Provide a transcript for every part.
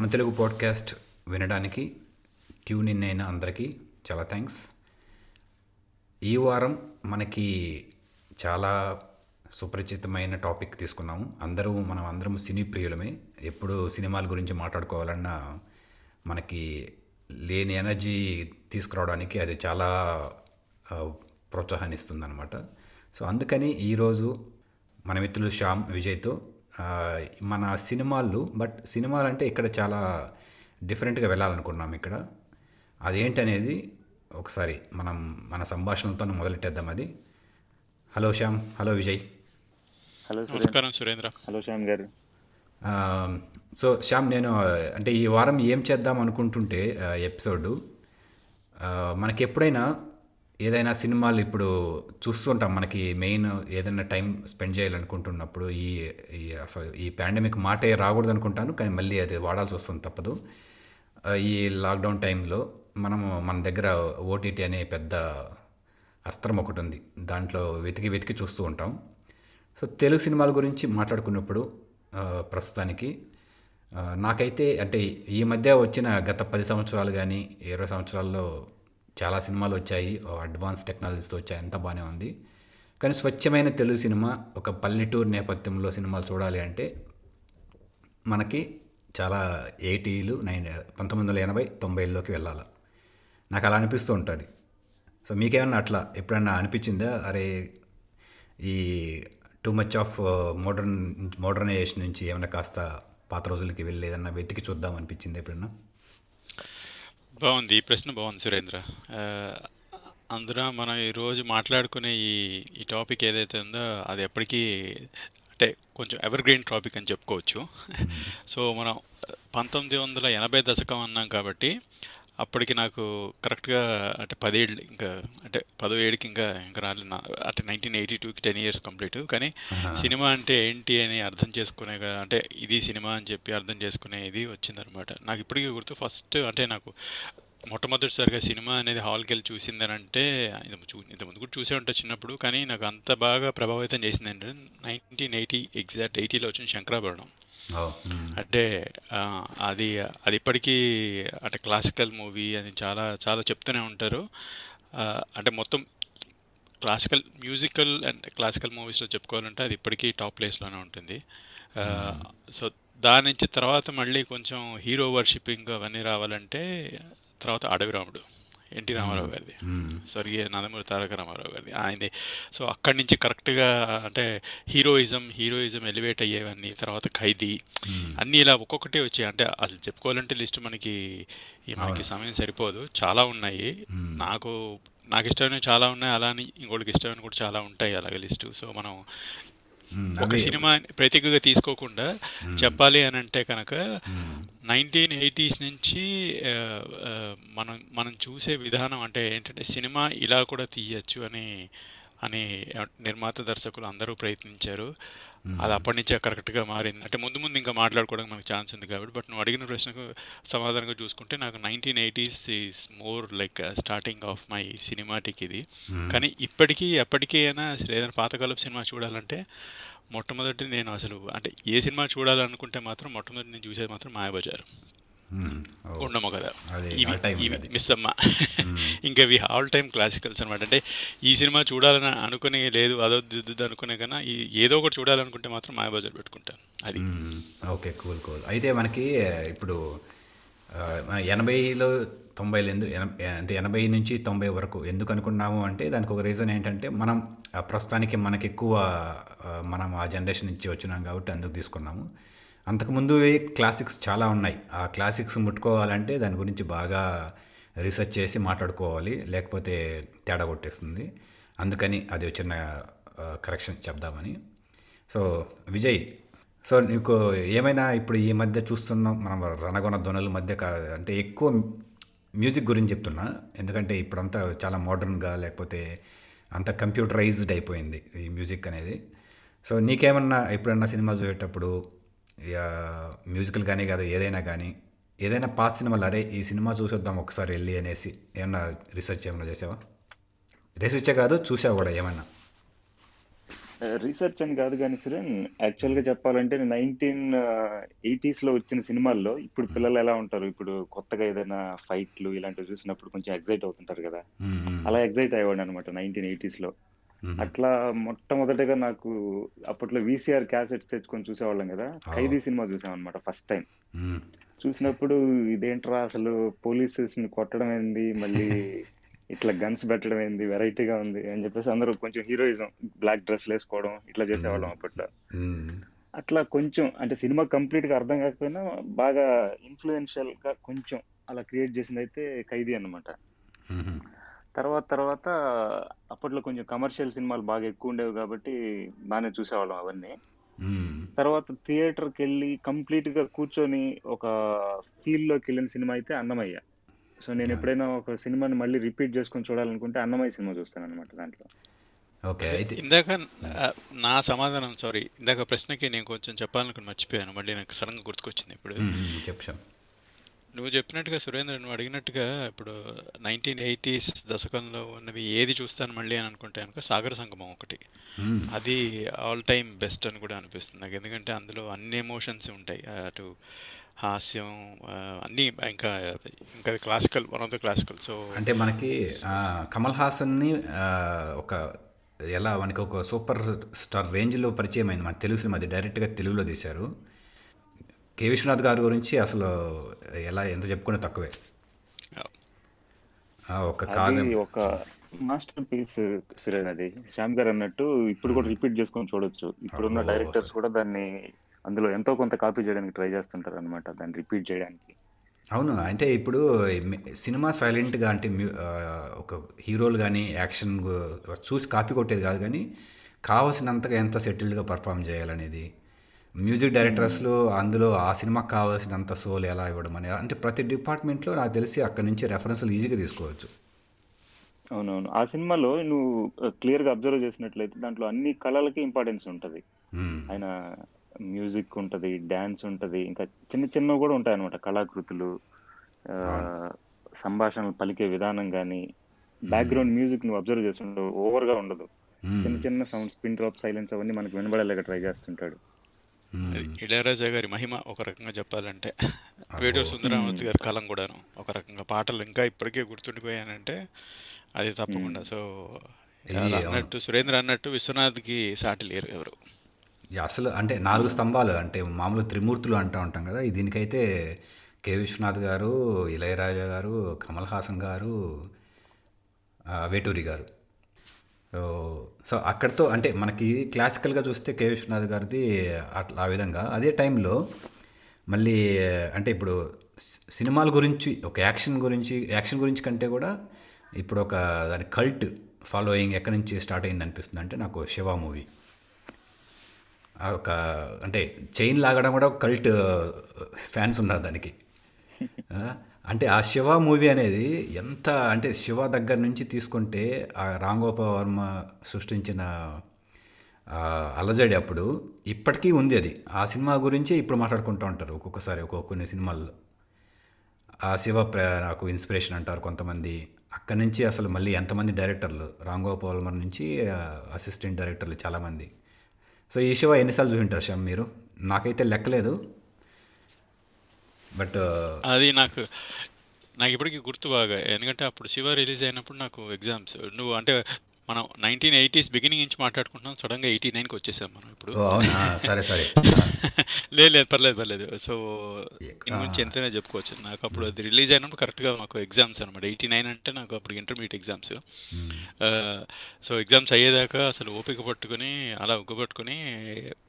మన తెలుగు పాడ్కాస్ట్ వినడానికి tune in అయిన అందరికీ చాలా థ్యాంక్స్. ఈ వారం మనకి చాలా సుపరిచితమైన టాపిక్ తీసుకున్నాము. అందరూ మనం అందరం సినీ ప్రియులమే. ఎప్పుడు సినిమాల గురించి మాట్లాడుకోవాలన్నా మనకి లేని ఎనర్జీ తీసుకురావడానికి అది చాలా ప్రోత్సాహాన్ని ఇస్తుంది అనమాట సో అందుకని ఈరోజు మన మిత్రులు శ్యామ్ విజయ్తో మన సినిమాలు బట్ సినిమాలు అంటే ఇక్కడ చాలా డిఫరెంట్గా వెళ్ళాలనుకున్నాం ఇక్కడ. అదేంటనేది ఒకసారి మనం మన సంభాషణలతో మొదలెట్టేద్దాం అది. Hello Shyam hello Vijay. Hello Surendra. నమస్కారం సురేంద్ర. హలో శ్యామ్ గారు. ఆ, సో శ్యామ్ నేను అంటే ఈ వారం ఏం చేద్దాం అనుకుంటుంటే ఎపిసోడ్ మనకి ఎప్పుడైనా ఏదైనా సినిమాలు ఇప్పుడు చూస్తుంటాం. మనకి మెయిన్ ఏదైనా టైం స్పెండ్ చేయాలనుకుంటున్నప్పుడు ఈ ఈ అసలు ఈ పాండమిక్ మాటే రాకూడదు అనుకుంటాను కానీ మళ్ళీ అది వాడాల్సి వస్తుంది తప్పదు. ఈ లాక్డౌన్ టైంలో మనము మన దగ్గర ఓటీటీ అనే పెద్ద అస్త్రం ఒకటి ఉంది. దాంట్లో వెతికి వెతికి చూస్తూ ఉంటాం. సో తెలుగు సినిమాల గురించి మాట్లాడుకున్నప్పుడు ప్రస్తుతానికి నాకైతే అంటే ఈ మధ్య వచ్చిన గత పది సంవత్సరాలు కానీ ఇరవై సంవత్సరాల్లో చాలా సినిమాలు వచ్చాయి. అడ్వాన్స్ టెక్నాలజీతో వచ్చాయి. అంత బాగానే ఉంది. కానీ స్వచ్ఛమైన తెలుగు సినిమా ఒక పల్లెటూరు నేపథ్యంలో సినిమాలు చూడాలి అంటే మనకి చాలా ఎయిటీలు నైన్ పంతొమ్మిది వందల ఎనభై తొంభైలోకి వెళ్ళాలి. నాకు అలా అనిపిస్తూ ఉంటుంది. సో మీకేమన్నా అట్లా ఎప్పుడన్నా అనిపించిందా? అరే ఈ too much of modern modernisation నుంచి ఏమైనా కాస్త పాత రోజులకి వెళ్ళి ఏదన్నా వెతికి చూద్దాం అనిపించింది ఎప్పుడన్నా? బాగుంది. ఈ ప్రశ్న బాగుంది సురేంద్ర. ఆ, అందున మనం ఈరోజు మాట్లాడుకునే ఈ ఈ టాపిక్ ఏదైతే ఉందో అది ఎప్పటికీ అంటే కొంచెం ఎవర్ గ్రీన్ టాపిక్ అని చెప్పుకోవచ్చు. సో మనం పంతొమ్మిది వందల ఎనభై దశకం అన్నాం కాబట్టి అప్పటికి నాకు కరెక్ట్గా అంటే పదేళ్ళు ఇంకా అంటే పదో ఏడుకి ఇంకా ఇంకా రాలేదు. నా అంటే నైన్టీన్ ఎయిటీ టూకి టెన్ ఇయర్స్ కంప్లీట్. కానీ సినిమా అంటే ఏంటి అని అర్థం చేసుకునే అంటే ఇది సినిమా అని చెప్పి అర్థం చేసుకునే ఇది వచ్చిందనమాట నాకు ఇప్పటికీ గుర్తు ఫస్ట్ అంటే నాకు మొట్టమొదటిసారిగా సినిమా అనేది హాల్కి వెళ్ళి చూసిందనంటే ఇది చూ ఇంత ముందు కూడా చూసే ఉంటా చిన్నప్పుడు. కానీ నాకు అంత బాగా ప్రభావితం చేసింది అంటే నైన్టీన్ ఎయిటీ ఎగ్జాక్ట్ ఎయిటీలో వచ్చిన శంకరాభరణం. అంటే అది అది ఇప్పటికీ అంటే క్లాసికల్ మూవీ అని చాలా చాలా చెప్తూనే ఉంటారు. అంటే మొత్తం క్లాసికల్ మ్యూజికల్ అండ్ క్లాసికల్ మూవీస్లో చెప్పుకోవాలంటే అది ఇప్పటికీ టాప్ ప్లేస్లోనే ఉంటుంది. సో దాని నుంచి తర్వాత మళ్ళీ కొంచెం హీరో వర్షిపింగ్ అవన్నీ రావాలంటే తర్వాత అడవి రాముడు. ఎన్టీ రామారావు గారిది. స్వర్గీయ నందమూరి తారక రామారావు గారిది ఆయనది. సో అక్కడి నుంచి కరెక్ట్గా అంటే హీరోయిజం హీరోయిజం ఎలివేట్ అయ్యేవన్నీ తర్వాత ఖైదీ అన్నీ ఇలా ఒక్కొక్కటి వచ్చాయి. అంటే అసలు చెప్పుకోవాలంటే లిస్ట్ మనకి ఈ మనకి సమయం సరిపోదు. చాలా ఉన్నాయి. నాకు నాకు ఇష్టమైన చాలా ఉన్నాయి. అలానే ఇంకోటికి ఇష్టమైన కూడా చాలా ఉంటాయి అలాగే లిస్టు. సో మనం. ఒక అదే. సినిమా ప్రత్యేకంగా తీసుకోకుండా చెప్పాలి అని అంటే కనుక నైన్టీన్ ఎయిటీస్ నుంచి మనం మనం చూసే విధానం అంటే ఏంటంటే సినిమా ఇలా కూడా తీయచ్చు అని అని నిర్మాత దర్శకులు అందరూ ప్రయత్నించారు. అది అప్పటి నుంచే కరెక్ట్గా మారింది. అంటే ముందు ముందు ఇంకా మాట్లాడుకోవడానికి మనకు ఛాన్స్ ఉంది కాబట్టి బట్ నువ్వు అడిగిన ప్రశ్నకు సమాధానంగా చూసుకుంటే నాకు nineteen eighties is more like starting of my cinematic ఇది. కానీ ఇప్పటికీ ఎప్పటికీ అయినా ఏదైనా పాతకాలపు సినిమా చూడాలంటే మొట్టమొదటి నేను అసలు అంటే ఏ సినిమా చూడాలనుకుంటే మాత్రం మొట్టమొదటి నేను చూసేది మాత్రం మాయాబజార్. మ్మ్. ఓ. ఉండము కదా అది ఇవి. మిస్ అమ్మ ఇంకా ఇవి ఆల్ టైమ్ క్లాసికల్స్ అనమాట అంటే ఈ సినిమా చూడాలని అనుకునే లేదు అదో దిద్దు అనుకునే కన్నా ఈ ఏదో ఒకటి చూడాలనుకుంటే మాత్రం మాయాబజార్ పెట్టుకుంటాను అది. ఓకే కూల్ కూల్ అయితే మనకి ఇప్పుడు ఎనభైలో తొంభైలో ఎందుకు ఎన- అంటే ఎనభై నుంచి తొంభై వరకు ఎందుకు అనుకున్నాము అంటే దానికి ఒక రీజన్ ఏంటంటే మనం ప్రస్తుతానికి మనకి ఎక్కువ మనం ఆ జనరేషన్ నుంచి వచ్చినాం కాబట్టి అందుకు తీసుకున్నాము అంతకుముందు క్లాసిక్స్ చాలా ఉన్నాయి. ఆ క్లాసిక్స్ ముట్టుకోవాలంటే దాని గురించి బాగా రీసెర్చ్ చేసి మాట్లాడుకోవాలి. లేకపోతే తేడా కొట్టేస్తుంది. అందుకని అది చిన్న కరెక్షన్ చెప్దామని. సో విజయ్ సో నీకు ఏమైనా ఇప్పుడు ఈ మధ్య చూస్తున్నాం? మనం రణగొన ధ్వనుల మధ్య కా- అంటే ఎక్కువ మ్యూజిక్ గురించి చెప్తున్నా. ఎందుకంటే ఇప్పుడంతా చాలా మోడర్న్గా లేకపోతే అంత కంప్యూటరైజ్డ్ అయిపోయింది ఈ మ్యూజిక్ అనేది. సో నీకేమన్నా ఎప్పుడన్నా సినిమా చూసేటప్పుడు మ్యూజికల్ కానీ కాదు ఏదైనా కానీ ఏదైనా పాత సినిమాలు అరే ఈ సినిమా చూసొద్దాం ఒకసారి వెళ్ళి అనేసి ఏమన్నా రీసెర్చ్ ఏమన్నా చేసావా? రీసెర్చే కాదు చూసావు కూడా ఏమన్నా? రీసెర్చ్ అని కాదు కానీ సురేన్ యాక్చువల్గా చెప్పాలంటే నైన్టీన్ ఎయిటీస్లో వచ్చిన సినిమాల్లో ఇప్పుడు పిల్లలు ఎలా ఉంటారు? ఇప్పుడు కొత్తగా ఏదైనా ఫైట్లు ఇలాంటివి చూసినప్పుడు కొంచెం ఎగ్జైట్ అవుతుంటారు కదా. అలా ఎగ్జైట్ అయ్యేవాడు అనమాట నైన్టీన్ ఎయిటీస్లో. మ్మ్. అట్లా మొట్టమొదటిగా నాకు అప్పట్లో వీసీఆర్ క్యాసెట్స్ తెచ్చుకొని చూసేవాళ్ళం కదా. ఖైదీ సినిమా చూసాం అనమాట ఫస్ట్ టైం. చూసినప్పుడు ఇదేంట్రా అసలు పోలీసెస్ని కొట్టడం ఏంది మళ్ళీ ఇట్లా గన్స్ పెట్టడం ఏంది వెరైటీగా ఉంది అని చెప్పేసి అందరూ కొంచెం హీరోయిజం బ్లాక్ డ్రెస్ వేసుకోవడం ఇట్లా చేసేవాళ్ళం అప్పట్లో. అట్లా కొంచెం అంటే సినిమా కంప్లీట్గా అర్థం కాకపోయినా బాగా ఇన్ఫ్లుయెన్షియల్గా కొంచెం అలా క్రియేట్ చేసింది అయితే ఖైదీ అన్నమాట మ్మ్. తర్వాత తర్వాత అప్పట్లో కొంచెం కమర్షియల్ సినిమాలు బాగా ఎక్కువ ఉండేవి కాబట్టి బాగానే చూసేవాళ్ళం అవన్నీ. తర్వాత థియేటర్కి వెళ్ళి కంప్లీట్గా కూర్చొని ఒక ఫీల్లోకి వెళ్ళిన సినిమా అయితే అన్నమయ్య. సో నేను ఎప్పుడైనా ఒక సినిమాని మళ్ళీ రిపీట్ చేసుకొని చూడాలనుకుంటే అన్నమయ్య సినిమా చూస్తాను అనమాట దాంట్లో. ఓకే అయితే ఇందాక నా సమాధానం సారీ ఇందాక ప్రశ్నకి నేను కొంచెం చెప్పాలనుకుని మర్చిపోయాను. మళ్ళీ నాకు సడన్గా గుర్తుకొచ్చింది ఇప్పుడు. నువ్వు చెప్పినట్టుగా సురేంద్ర నువ్వు అడిగినట్టుగా ఇప్పుడు నైన్టీన్ ఎయిటీస్ దశకంలో ఉన్నవి ఏది చూస్తాను మళ్ళీ అని అనుకుంటే కనుక సాగర సంగమం ఒకటి. అది ఆల్ టైమ్ బెస్ట్ అని కూడా అనిపిస్తుంది. నాకు ఎందుకంటే అందులో అన్ని ఎమోషన్స్ ఉంటాయి. అటు హాస్యం అన్నీ ఇంకా ఇంకా classical one of the classical so అంటే మనకి కమల్ హాసన్ని ఒక ఎలా మనకి ఒక సూపర్ స్టార్ రేంజ్లో పరిచయం అయింది. మన తెలుగు సినిమా అది డైరెక్ట్గా తెలుగులో తీశారు. కె. విశ్వనాథ్ గారి గురించి అసలు ఎలా ఎంత చెప్పుకున్నా తక్కువే. ఆ, ఒక అది ఒక మాస్టర్ పీస్ సురేన్ అది శ్యామ్ గారు అన్నట్టు ఇప్పుడు కూడా రిపీట్ చేసుకొని చూడొచ్చు. ఇప్పుడున్న డైరెక్టర్స్ కూడా దాన్ని అందులో ఎంతో కొంత కాపీ చేయడానికి ట్రై చేస్తుంటారు అనమాట దాన్ని రిపీట్ చేయడానికి. అవును అంటే ఇప్పుడు సినిమా సైలెంట్గా అంటే ఒక హీరోలు కానీ యాక్షన్ చూసి కాపీ కొట్టేది కాదు కానీ కావాల్సినంతగా ఎంత సెటిల్డ్గా పర్ఫామ్ చేయాలనేది మ్యూజిక్ డైరెక్టర్స్లో అందులో ఆ సినిమాకి కావాల్సినంత సోల్ ఎలా ఇవ్వడం అనేది అంటే ప్రతి డిపార్ట్మెంట్లో నాకు తెలిసి అక్కడి నుంచి రెఫరెన్స్లు ఈజీగా తీసుకోవచ్చు. అవునవును. ఆ సినిమాలో నువ్వు క్లియర్గా అబ్జర్వ్ చేసినట్లయితే దాంట్లో అన్ని కళలకి ఇంపార్టెన్స్ ఉంటది. ఆయన మ్యూజిక్ ఉంటది డాన్స్ ఉంటది ఇంకా చిన్న చిన్నవి కూడా ఉంటాయి అనమాట కళాకృతులు సంభాషణలు పలికే విధానం కానీ బ్యాక్గ్రౌండ్ మ్యూజిక్ నువ్వు అబ్జర్వ్ చేస్తుండవు ఓవర్గా ఉండదు. చిన్న చిన్న సౌండ్స్ పిన్ డ్రాప్ సైలెన్స్ అవన్నీ మనకు వినబడేలాగా ట్రై చేస్తుంటాడు. ఇళయరాజా గారి మహిమ ఒక రకంగా చెప్పాలంటే వేటూరు సుందరరామూర్తి గారి కాలం కూడాను ఒక రకంగా పాటలు ఇంకా ఇప్పటికే గుర్తుండిపోయానంటే అది తప్పకుండా. సో అన్నట్టు సురేంద్ర అన్నట్టు విశ్వనాథ్కి సాటి లేరు ఎవరు? యా, అసలు అంటే నాలుగు స్తంభాలు అంటే మామూలు త్రిమూర్తులు అంటూ ఉంటాం కదా దీనికైతే కె. విశ్వనాథ్ గారు ఇళయరాజా గారు కమల్ హాసన్ గారు వేటూరి గారు. సో అక్కడితో అంటే మనకి క్లాసికల్గా చూస్తే కె విశ్వనాథ్ గారిది అట్లా ఆ విధంగా. అదే టైంలో మళ్ళీ అంటే ఇప్పుడు సినిమాల గురించి ఒక యాక్షన్ గురించి యాక్షన్ గురించి కంటే కూడా ఇప్పుడు ఒక దాని కల్ట్ ఫాలోయింగ్ ఎక్కడి నుంచి స్టార్ట్ అయింది అనిపిస్తుంది అంటే నాకు శివ మూవీ. ఆ ఒక అంటే చైన్ లాగడం కూడా కల్ట్ ఫ్యాన్స్ ఉన్నారు దానికి. అంటే ఆ శివ మూవీ అనేది ఎంత అంటే శివ దగ్గర నుంచి తీసుకుంటే ఆ రాంగోపాల్ వర్మ సృష్టించిన అలజడి అప్పుడు ఇప్పటికీ ఉంది అది. ఆ సినిమా గురించి ఇప్పుడు మాట్లాడుకుంటూ ఉంటారు ఒక్కొక్కసారి ఒక్కొక్క కొన్ని సినిమాల్లో. ఆ శివ నాకు ఇన్స్పిరేషన్ అంటారు కొంతమంది. అక్కడి నుంచి అసలు మళ్ళీ ఎంతమంది డైరెక్టర్లు? రాంగోపాల్ వర్మ నుంచి అసిస్టెంట్ డైరెక్టర్లు చాలామంది. సో ఈ శివ ఎన్నిసార్లు చూపింటారు శ్యామ్ మీరు? నాకైతే లెక్కలేదు. బట్ అది నాకు నాకు ఇప్పటికీ గుర్తు బాగా. ఎందుకంటే అప్పుడు శివ రిలీజ్ అయినప్పుడు నాకు ఎగ్జామ్స్. నువ్వు అంటే మనం నైన్టీన్ ఎయిటీస్ బిగినింగ్ నుంచి మాట్లాడుకుంటున్నాం సడన్గా ఎయిటీ నైన్కి వచ్చేసాం మనం ఇప్పుడు. సరే సరే. లేదు లేదు పర్లేదు పర్లేదు. సో దీని గురించి ఎంతైనా చెప్పుకోవచ్చు. నాకు అప్పుడు అది రిలీజ్ అయినప్పుడు కరెక్ట్గా మాకు ఎగ్జామ్స్ అనమాట ఎయిటీ నైన్ అంటే నాకు అప్పుడు ఇంటర్మీడియట్ ఎగ్జామ్స్ సో ఎగ్జామ్స్ అయ్యేదాకా అసలు ఓపిక పట్టుకొని అలా ఉగ్గు పట్టుకొని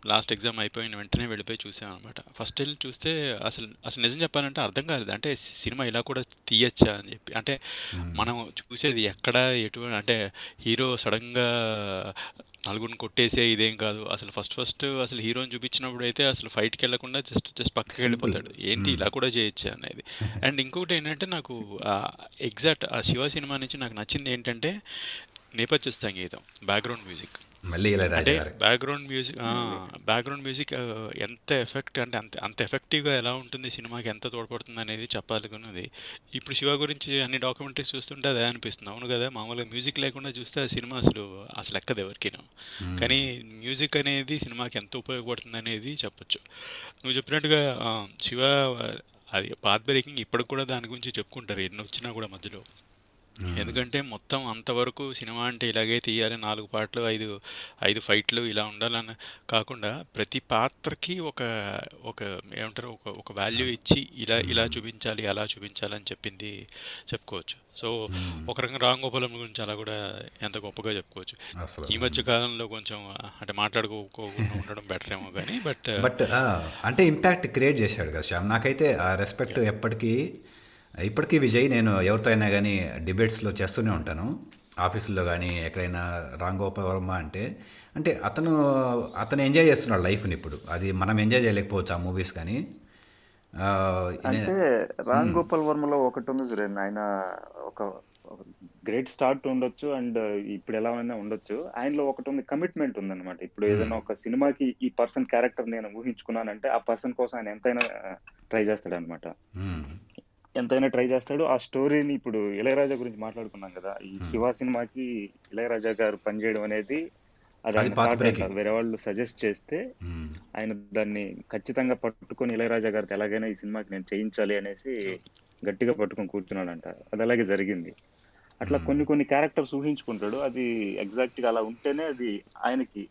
లాస్ట్ ఎగ్జామ్ అయిపోయిన వెంటనే వెళ్ళిపోయి చూసాం అనమాట ఫస్ట్ వెళ్ళి చూస్తే అసలు అసలు నిజం చెప్పాలంటే అర్థం కాలేదు. అంటే సినిమా ఇలా కూడా తీయచ్చా అని చెప్పి. అంటే మనం చూసేది ఎక్కడ ఎటువంటి అంటే హీరో సడన్గా నలుగురిని కొట్టేసే ఇదేం కాదు. అసలు ఫస్ట్ ఫస్ట్ అసలు హీరోని చూపించినప్పుడు అయితే అసలు ఫైట్కి వెళ్ళకుండా జస్ట్ జస్ట్ పక్కకి వెళ్ళిపోతాడు. ఏంటి ఇలా కూడా చేయొచ్చు అనేది. అండ్ ఇంకొకటి ఏంటంటే నాకు ఎగ్జాక్ట్ ఆ శివ సినిమా నుంచి నాకు నచ్చింది ఏంటంటే నేపథ్య సంగీతం బ్యాక్గ్రౌండ్ మ్యూజిక్ మళ్ళీ ఇలా అంటే బ్యాక్గ్రౌండ్ మ్యూజిక్ బ్యాక్గ్రౌండ్ మ్యూజిక్ ఎంత ఎఫెక్ట్ అంటే అంత అంత ఎఫెక్టివ్గా ఎలా ఉంటుంది సినిమాకి ఎంత తోడ్పడుతుంది అనేది చెప్పాలనుకున్నది. ఇప్పుడు శివ గురించి అన్ని డాక్యుమెంటరీస్ చూస్తుంటే అదే అనిపిస్తుంది. అవును కదా మామూలుగా మ్యూజిక్ లేకుండా చూస్తే ఆ సినిమా అసలు అసలు ఎక్కదు ఎవరికినా. కానీ మ్యూజిక్ అనేది సినిమాకి ఎంత ఉపయోగపడుతుంది అనేది చెప్పొచ్చు. నువ్వు చెప్పినట్టుగా శివ అది పాత్ బ్రేకింగ్ ఇప్పటికి కూడా దాని గురించి చెప్పుకుంటారు. ఎన్ని వచ్చినా కూడా మధ్యలో. ఎందుకంటే మొత్తం అంతవరకు సినిమా అంటే ఇలాగే తీయాలి నాలుగు పాటలు ఐదు ఐదు ఫైట్లు ఇలా ఉండాలని కాకుండా ప్రతి పాత్రకి ఒక ఒక ఏమంటారు ఒక ఒక వాల్యూ ఇచ్చి ఇలా ఇలా చూపించాలి అలా చూపించాలి అని చెప్పింది చెప్పుకోవచ్చు. సో ఒక రకంగా రామ్ గోపాలం గురించి అలా కూడా ఎంత గొప్పగా చెప్పుకోవచ్చు. ఈ మధ్య కాలంలో కొంచెం అంటే మాట్లాడుకోకుండా ఉండడం బెటర్ ఏమో కానీ బట్ బట్ అంటే ఇంపాక్ట్ క్రియేట్ చేశాడు కదా శ్యామ్. నాకైతే ఆ రెస్పెక్ట్ ఎప్పటికీ ఇప్పటికీ విజయ్ నేను ఎవరితో అయినా కానీ డిబేట్స్లో చేస్తూనే ఉంటాను. ఆఫీసులో కానీ ఎక్కడైనా రామ్ గోపాల్ వర్మ అంటే అంటే అతను అతను ఎంజాయ్ చేస్తున్నాడు లైఫ్ని ఇప్పుడు. అది మనం ఎంజాయ్ చేయలేకపోవచ్చు ఆ మూవీస్ కానీ. అంటే రామ్ గోపాల్ వర్మలో ఒకటి ఉంది సురేన్ ఆయన ఒక గ్రేట్ స్టార్ట్ ఉండొచ్చు అండ్ ఇప్పుడు ఎలా అయినా ఉండొచ్చు. ఆయనలో ఒకటి ఉంది కమిట్మెంట్ ఉందన్నమాట. ఇప్పుడు ఏదైనా ఒక సినిమాకి ఈ పర్సన్ క్యారెక్టర్ నేను ఊహించుకున్నానంటే ఆ పర్సన్ కోసం ఆయన ఎంతైనా ట్రై చేస్తాడు అనమాట మ్మ్. ఎంతైనా ట్రై చేస్తాడు. ఆ స్టోరీని ఇప్పుడు ఇళయరాజా గురించి మాట్లాడుకున్నాం కదా. ఈ శివ సినిమాకి ఇళయరాజా గారు పనిచేయడం అనేది అది ఆయన. వేరే వాళ్ళు సజెస్ట్ చేస్తే. ఆయన దాన్ని ఖచ్చితంగా పట్టుకొని ఇళయరాజా గారితో ఎలాగైనా ఈ సినిమాకి నేను చేయించాలి అనేసి గట్టిగా పట్టుకొని కూర్చున్నాడంట. అది అలాగే జరిగింది. అట్లా కొన్ని కొన్ని క్యారెక్టర్స్ ఊహించుకుంటాడు. అది ఎగ్జాక్ట్గా అలా ఉంటేనే అది ఆయనకి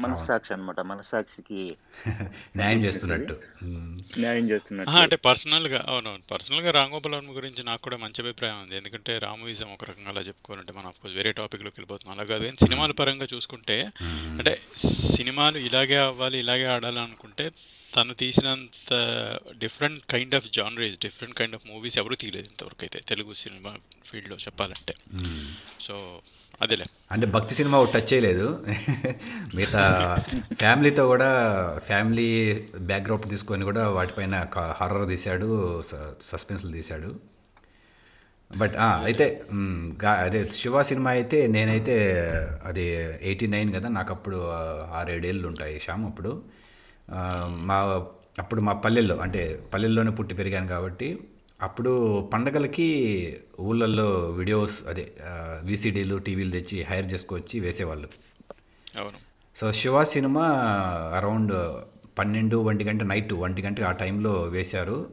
మనస్సాక్షి అన్నమాట. మనస్సాక్షికి న్యాయం చేస్తున్నట్టు. న్యాయం చేస్తున్నట్టు. అంటే పర్సనల్గా అవునవును. పర్సనల్గా రామ్ గోపాల్ వర్మ గురించి నాకు కూడా మంచి అభిప్రాయం ఉంది. ఎందుకంటే రామోయిజం ఒక రకంగా అలా చెప్పుకోవాలంటే మనం అఫ్కోర్స్ వేరే టాపిక్లోకి వెళ్ళిపోతున్నాం. అలా కాదు. సినిమాల పరంగా చూసుకుంటే అంటే సినిమాలు ఇలాగే అవ్వాలి ఇలాగే ఆడాలి అనుకుంటే తను తీసినంత different kind of genres different kind of movies ఎవరు తీయలేదు ఇంతవరకు అయితే తెలుగు సినిమా ఫీల్డ్లో చెప్పాలంటే. సో అదేలే. అంటే భక్తి సినిమా ఒకటి టచ్ చేయలేదు. మిగతా ఫ్యామిలీతో కూడా ఫ్యామిలీ బ్యాక్గ్రౌండ్ తీసుకొని కూడా వాటిపైన హర్రర్ తీశాడు సస్పెన్స్లు తీశాడు. బట్ అయితే అదే శివ సినిమా అయితే నేనైతే అది ఎయిటీ నైన్ కదా నాకు అప్పుడు ఆరేడేళ్ళు ఉంటాయి శ్యామ్ అప్పుడు. మా అప్పుడు మా పల్లెల్లో అంటే పల్లెల్లోనే పుట్టి పెరిగాను కాబట్టి అప్పుడు పండగలకి ఊళ్ళల్లో వీడియోస్ అదే విసిడీలు టీవీలు తెచ్చి హైర్ చేసుకొచ్చి వేసేవాళ్ళు. అవును. సో శివ సినిమా అరౌండ్ పన్నెండు ఒంటి గంట నైట్ ఒంటి గంట ఆ టైంలో వేశారు.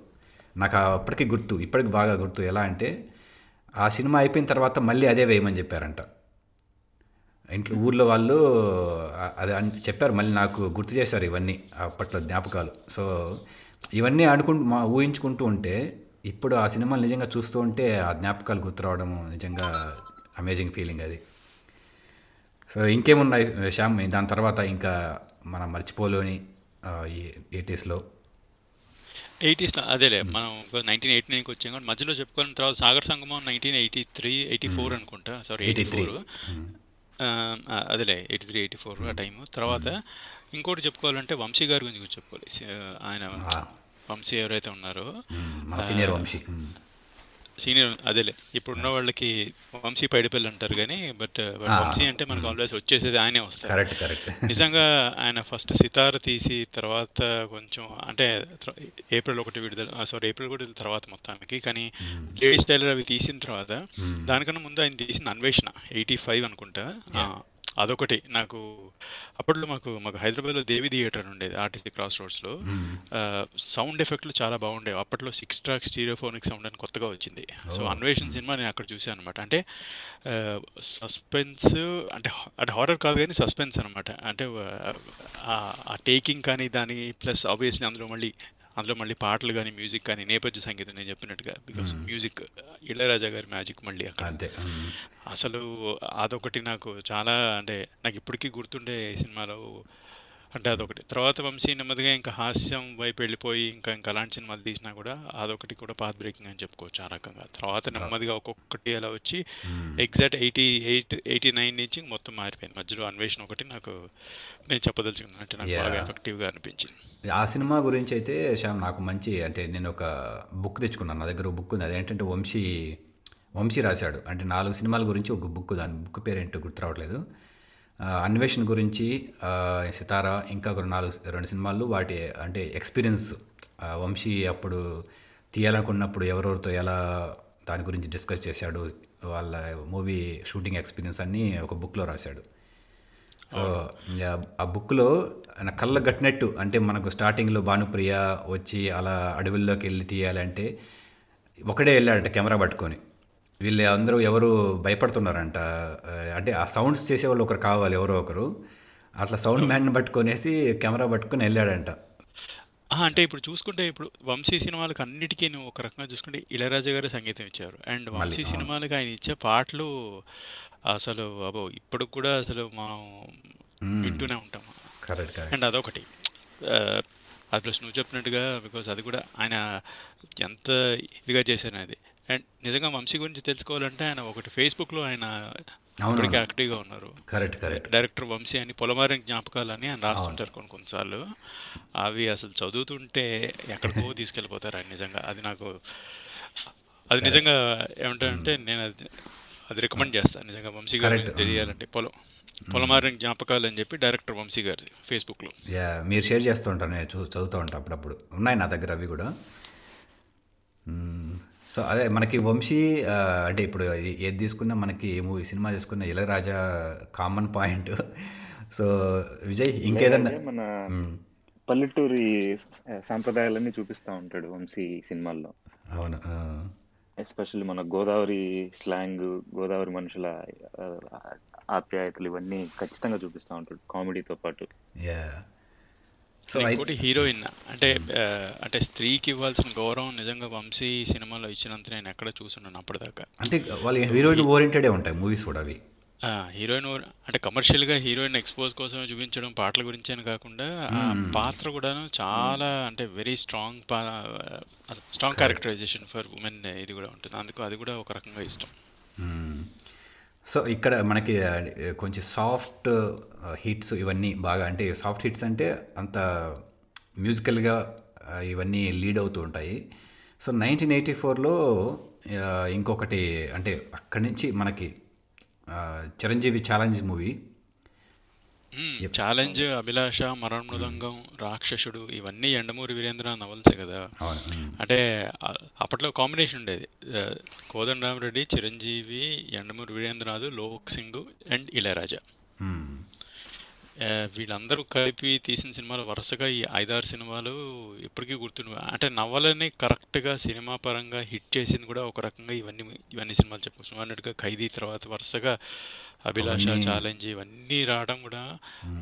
నాకు అప్పటికి గుర్తు ఇప్పటికి బాగా గుర్తు. ఎలా అంటే ఆ సినిమా అయిపోయిన తర్వాత మళ్ళీ అదే వేయమని చెప్పారంట. ఇంట్లో ఊర్లో వాళ్ళు అది చెప్పారు మళ్ళీ నాకు గుర్తు చేశారు ఇవన్నీ అప్పట్లో జ్ఞాపకాలు. సో ఇవన్నీ ఆడుకుంటూ మా ఊహించుకుంటూ ఉంటే ఇప్పుడు ఆ సినిమాలు నిజంగా చూస్తూ ఉంటే ఆ జ్ఞాపకాలు గుర్తు రావడం నిజంగా అమేజింగ్ ఫీలింగ్ అది. సో ఇంకేమున్నాయి శ్యామ్? దాని తర్వాత ఇంకా మనం మర్చిపోలేని ఎయిటీస్లో. ఎయిటీస్ అదేలే మనం నైన్టీన్ ఎయిటీ నైన్కి వచ్చాం కానీ మధ్యలో చెప్పుకోవాలని తర్వాత Sagara Sangamam nineteen eighty three eighty four అనుకుంటా. Sorry eighty 83. ఫోర్ అదేలే ఎయిటీ త్రీ ఎయిటీ ఫోర్ ఆ టైం తర్వాత ఇంకోటి చెప్పుకోవాలంటే వంశీ గారి గురించి చెప్పుకోవాలి. ఆయన వంశీ ఎవరైతే ఉన్నారో సీనియర్ వంశీ. సీనియర్ అదేలే. ఇప్పుడున్న వాళ్ళకి వంశీ పైడిపల్లి అంటారు కానీ బట్. వంశీ అంటే మనకు ఆల్వేస్ వచ్చేసేది ఆయనే వస్తారు. Correct correct. నిజంగా ఆయన ఫస్ట్ సితార్ తీసి తర్వాత కొంచెం అంటే ఏప్రిల్ ఒకటి విడుదల సారీ ఏప్రిల్ కూడా తర్వాత మొత్తానికి కానీ లేడీస్ టైలర్ అవి తీసిన తర్వాత దానికన్నా ముందు ఆయన తీసిన అన్వేషణ ఎయిటీ ఫైవ్ అనుకుంటా. అదొకటి. నాకు అప్పట్లో మాకు మాకు హైదరాబాద్లో దేవి థియేటర్ ఉండేది ఆర్టీసీ క్రాస్ రోడ్స్లో సౌండ్ ఎఫెక్ట్లు చాలా బాగుండేవి. అప్పట్లో సిక్స్ ట్రాక్ స్టీరియోఫోనిక్ సౌండ్ అని కొత్తగా వచ్చింది. సో అన్వేషణ సినిమా నేను అక్కడ చూసాను అనమాట అంటే సస్పెన్స్ అంటే అంటే హారర్ కాదు కానీ సస్పెన్స్ అనమాట అంటే ఆ, ఆ టేకింగ్ కానీ దాని ప్లస్ ఆబ్వియస్లీ అందులో మళ్ళీ అందులో మళ్ళీ పాటలు కానీ మ్యూజిక్ కానీ నేపథ్య సంగీతం నేను చెప్పినట్టుగా బికాస్ మ్యూజిక్ ఇళయరాజా గారి మ్యాజిక్ మళ్ళీ అక్కడ. అంతే. మ్. అసలు అదొకటి నాకు చాలా అంటే నాకు ఇప్పటికీ గుర్తుండే సినిమాలో అంటే అదొకటి. తర్వాత వంశీ నెమ్మదిగా ఇంకా హాస్యం వైపు వెళ్ళిపోయి ఇంకా ఇంకా అలాంటి సినిమాలు తీసినా కూడా అదొకటి కూడా పాత్ బ్రేకింగ్ అని చెప్పుకోవచ్చు ఆ రకంగా. తర్వాత నెమ్మదిగా ఒక్కొక్కటి అలా వచ్చి exact eighty eight eighty nine నుంచి మొత్తం మారిపోయింది. మధ్యలో అన్వేషణ ఒకటి నాకు నేను చెప్పదలుచుకున్నాను. అంటే నాకు బాగా. ఎఫెక్టివ్గా అనిపించింది. ఆ సినిమా గురించి అయితే శ్యామ్ నాకు మంచి అంటే నేను ఒక బుక్ తెచ్చుకున్నాను. నా దగ్గర బుక్ ఉంది. అదేంటంటే వంశీ వంశీ రాశాడు. అంటే నాలుగు సినిమాల గురించి ఒక బుక్ దాని బుక్ పేరు గుర్తు రావట్లేదు. అన్వేషణ గురించి సితారా ఇంకా ఒక నాలుగు రెండు సినిమాలు వాటి అంటే ఎక్స్పీరియన్స్ వంశీ అప్పుడు తీయాలనుకున్నప్పుడు ఎవరెవరితో ఎలా దాని గురించి డిస్కస్ చేశాడు వాళ్ళ మూవీ షూటింగ్ ఎక్స్పీరియన్స్ అన్నీ ఒక బుక్లో రాశాడు. సో ఆ- బుక్లో నా కళ్ళ కట్టినట్టు అంటే మనకు స్టార్టింగ్లో భానుప్రియ వచ్చి అలా అడవుల్లోకి వెళ్ళి తీయాలంటే ఒకడే వెళ్ళాడంట కెమెరా పట్టుకొని. వీళ్ళు అందరూ ఎవరు భయపడుతున్నారంట అంటే ఆ సౌండ్స్ చేసేవాళ్ళు ఒకరు కావాలి ఎవరో ఒకరు. అట్లా సౌండ్ మ్యాన్ పట్టుకొనేసి కెమెరా పట్టుకొని వెళ్ళాడంట. అంటే ఇప్పుడు చూసుకుంటే ఇప్పుడు వంశీ సినిమాలకు అన్నిటికీ ఒక రకంగా చూసుకుంటే ఇళయరాజా గారు సంగీతం ఇచ్చారు. అండ్ వంశీ సినిమాలకు ఆయన ఇచ్చే పాటలు అసలు అబో ఇప్పుడు కూడా అసలు మనం వింటూనే ఉంటాం. అండ్ అదొకటి. అది ప్లస్ నువ్వు చెప్పినట్టుగా బికాస్ అది కూడా ఆయన ఎంత ఇదిగా చేశారు అది అండ్ నిజంగా వంశీ గురించి తెలుసుకోవాలంటే ఆయన ఒకటి ఫేస్బుక్లో ఆయన ఇప్పటికీ యాక్టివ్గా ఉన్నారు. Correct correct. డైరెక్టర్ వంశీ అని పొలమారి జ్ఞాపకాలు అని ఆయన రాస్తుంటారు కొన్ని కొన్నిసార్లు. అవి అసలు చదువుతుంటే ఎక్కడికో తీసుకెళ్ళిపోతారు ఆయన నిజంగా. అది నాకు అది నిజంగా ఏమంటారంటే నేను అది అది రికమెండ్ చేస్తాను. నిజంగా వంశీ గారు. తెలియాలంటే పొలం పొలమారి జ్ఞాపకాలు అని చెప్పి డైరెక్టర్ వంశీ గారి ఫేస్బుక్లో. యా మీరు షేర్ చేస్తూ ఉంటారు నేను చూ చదువుతూ ఉంటాను అప్పుడప్పుడు. ఉన్నాయి నా దగ్గర అవి కూడా. సో అదే మనకి వంశీ అంటే ఇప్పుడు ఏది తీసుకున్నా మనకి ఏ మూవీ సినిమా తీసుకున్నా Ilaiyaraaja common point so Vijay ఇంకేదన్నా? మన పల్లెటూరి సాంప్రదాయాలన్నీ చూపిస్తూ ఉంటాడు వంశీ సినిమాల్లో. అవును ఆ, ఎస్పెషల్లీ మన గోదావరి స్లాంగ్ గోదావరి మనుషుల ఆప్యాయతలు ఇవన్నీ ఖచ్చితంగా చూపిస్తూ ఉంటాడు కామెడీతో పాటు. యా సో ఇంకోటి హీరోయిన్. అంటే అంటే స్త్రీకి ఇవ్వాల్సిన గౌరవం నిజంగా వంశీ సినిమాలో ఇచ్చినంత నేను ఎక్కడ చూసున్నాను అప్పటిదాకా. అంటే వాళ్ళ హీరోయిన్ ఓరియంటెడే ఉంటాయి మూవీస్ కూడా అవి. ఆ, హీరోయిన్ అంటే కమర్షియల్గా హీరోయిన్ ఎక్స్పోజ్ కోసం చూపించడం పాటల గురించి అని కాకుండా ఆ పాత్ర కూడాను చాలా అంటే very strong strong characterization for women ఇది కూడా ఉంటుంది. అందుకు అది కూడా ఒక రకంగా ఇష్టం. సో ఇక్కడ మనకి కొంచెం సాఫ్ట్ హిట్స్ ఇవన్నీ బాగా అంటే సాఫ్ట్ హిట్స్ అంటే అంత మ్యూజికల్గా ఇవన్నీ లీడ్ అవుతూ ఉంటాయి. సో నైన్టీన్ ఎయిటీ ఫోర్లో ఇంకొకటి అంటే అక్కడి నుంచి మనకి Chiranjeevi challenge movie challenge Abhilasha Marana Mrudangam Rakshasudu ఇవన్నీ ఎండమూరి వీరేంద్ర నవల్సే కదా. మ్మ్. అంటే అప్పట్లో కాంబినేషన్ ఉండేది. కోదండరామరెడ్డి చిరంజీవి ఎండమూరి వీరేంద్రనాథ్ లోక్ సింగ్ అండ్ ఇళయరాజా. వీళ్ళందరూ కలిపి తీసిన సినిమాలు వరుసగా ఈ ఐదారు సినిమాలు ఇప్పటికీ గుర్తుండి అంటే నవలని కరెక్ట్గా సినిమా పరంగా హిట్ చేసింది కూడా ఒక రకంగా ఇవన్నీ ఇవన్నీ సినిమాలు చెప్పచ్చు అన్నట్టుగా ఖైదీ తర్వాత వరుసగా అభిలాష ఛాలెంజ్ ఇవన్నీ రావడం కూడా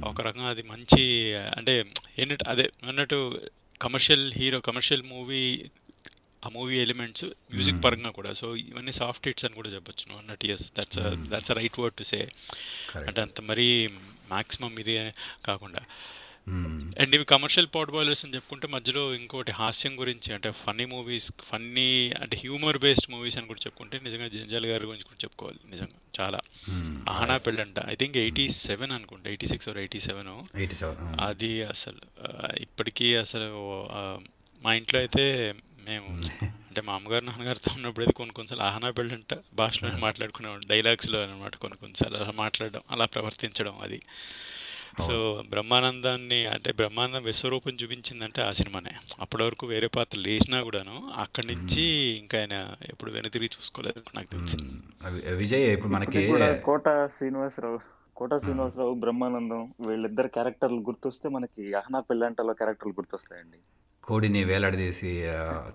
ఒక రకంగా అది మంచి అంటే ఏంటంటే అదే అన్నట్టు కమర్షియల్ హీరో కమర్షియల్ మూవీ ఆ మూవీ ఎలిమెంట్స్ మ్యూజిక్ పరంగా కూడా. సో ఇవన్నీ సాఫ్ట్ హిట్స్ అని కూడా చెప్పొచ్చు నువ్వు అన్నట్టు. Yes that's that's right word to say అంటే అంత మరీ మాక్సిమం ఇది కాకుండా. మ్మ్. అండ్ ఇవి కమర్షియల్ పాట్ బాయిలర్స్ అని చెప్పుకుంటే మధ్యలో ఇంకోటి హాస్యం గురించి అంటే ఫన్నీ మూవీస్ ఫన్నీ అంటే హ్యూమర్ బేస్డ్ మూవీస్ అని కూడా చెప్పుకుంటే నిజంగా జంజాల్ గారి గురించి కూడా చెప్పుకోవాలి నిజంగా చాలా. Ahana Pellanta. I think eighty seven అనుకుంటా. Eighty six or eighty seven eighty seven అది అసలు ఇప్పటికీ అసలు మా ఇంట్లో అయితే మేము. అంటే మా అమ్మగారు నాన్నగారితో ఉన్నప్పుడు అయితే కొన్ని కొన్నిసార్లు ఆహనా పెళ్ళంట భాషలో మాట్లాడుకునేవాడు డైలాగ్స్లో అనమాట కొన్ని కొన్నిసార్లు. అలా మాట్లాడడం అలా ప్రవర్తించడం అది. సో బ్రహ్మానందాన్ని అంటే బ్రహ్మానందం విశ్వరూపం చూపించిందంటే ఆ సినిమానే. అప్పటి వరకు వేరే పాత్రలు వేసినా కూడాను అక్కడి నుంచి ఇంకా ఆయన ఎప్పుడు వెనుతిరిగి చూసుకోలేదు నాకు తెలిసి. విజయ్ ఇప్పుడు మనకి కోట శ్రీనివాసరావు కోట శ్రీనివాసరావు బ్రహ్మానందం వీళ్ళిద్దరు క్యారెక్టర్లు గుర్తొస్తే మనకి అహనా పెళ్ళంటలో క్యారెక్టర్లు గుర్తొస్తాయండి. కోడిని వేలాడదీసి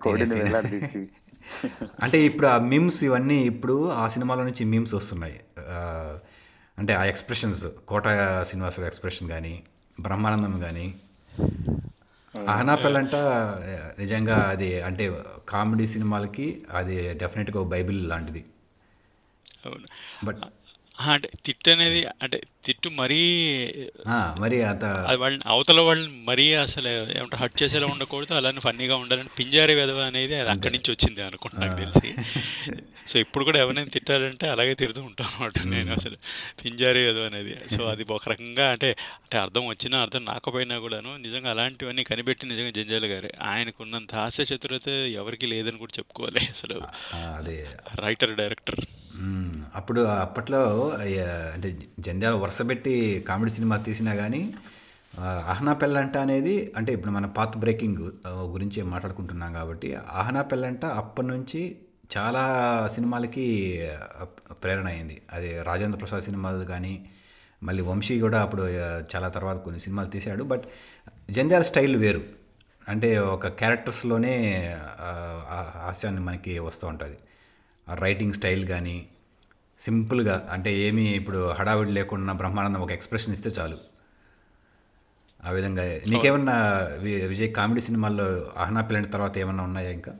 కోడిని వేలాడదీసి. అంటే ఇప్పుడు ఆ మిమ్స్ ఇవన్నీ ఇప్పుడు ఆ సినిమాలో నుంచి మిమ్స్ వస్తున్నాయి. అంటే ఆ ఎక్స్ప్రెషన్స్ కోట శ్రీనివాసరావు ఎక్స్ప్రెషన్ కానీ బ్రహ్మానందం కానీ అహనాపెల్ అంట నిజంగా అది అంటే కామెడీ సినిమాలకి అది డెఫినెట్గా ఒక బైబిల్ లాంటిది. బట్ అంటే తిట్టు అనేది అంటే తిట్టు మరీ మరి అంత అది వాళ్ళని అవతల వాళ్ళని మరీ అసలు ఏమంటారు హట్ చేసేలా ఉండకూడదు అలానే ఫన్నీగా ఉండాలని పింజారి వెధవ అనేది అది అక్కడి నుంచి వచ్చింది అనుకుంటా నాకు తెలిసి. సో ఇప్పుడు కూడా ఎవరైనా తిట్టాలంటే అలాగే తిడుతూ ఉంటాను అనమాట నేను అసలు. పింజారి వెధవ అనేది. సో అది ఒక రకంగా అంటే అంటే అర్థం వచ్చినా అర్థం రాకపోయినా కూడాను నిజంగా అలాంటివన్నీ కనిపెట్టి నిజంగా జంజాల గారు. ఆయనకున్నంత హాస్య చతురత ఎవరికి లేదని కూడా చెప్పుకోవాలి అసలు. Writer director. అప్పుడు అప్పట్లో అంటే జంధ్యాల వరుస పెట్టి కామెడీ సినిమా తీసినా కానీ అహనా పెళ్ళంట అనేది అంటే ఇప్పుడు మన పాత్ బ్రేకింగ్ గురించి మాట్లాడుకుంటున్నాం కాబట్టి అహనా పెళ్ళంట అప్పటి నుంచి చాలా సినిమాలకి ప్రేరణ అయింది. అది రాజేంద్ర ప్రసాద్ సినిమాలు కానీ మళ్ళీ వంశీ కూడా అప్పుడు చాలా తర్వాత కొన్ని సినిమాలు తీశాడు. బట్ జంధ్యాల స్టైల్ వేరు. అంటే ఒక క్యారెక్టర్స్లోనే హాస్యాన్ని మనకి వస్తూ ఉంటుంది. రైటింగ్ స్టైల్ కానీ సింపుల్గా అంటే ఏమీ ఇప్పుడు హడావిడి లేకుండా బ్రహ్మానందం ఒక ఎక్స్ప్రెషన్ ఇస్తే చాలు. ఆ విధంగా నీకేమన్నా విజయ్ కామెడీ సినిమాల్లో అహనా పిల్లంటి తర్వాత ఏమన్నా ఉన్నాయా ఇంకా?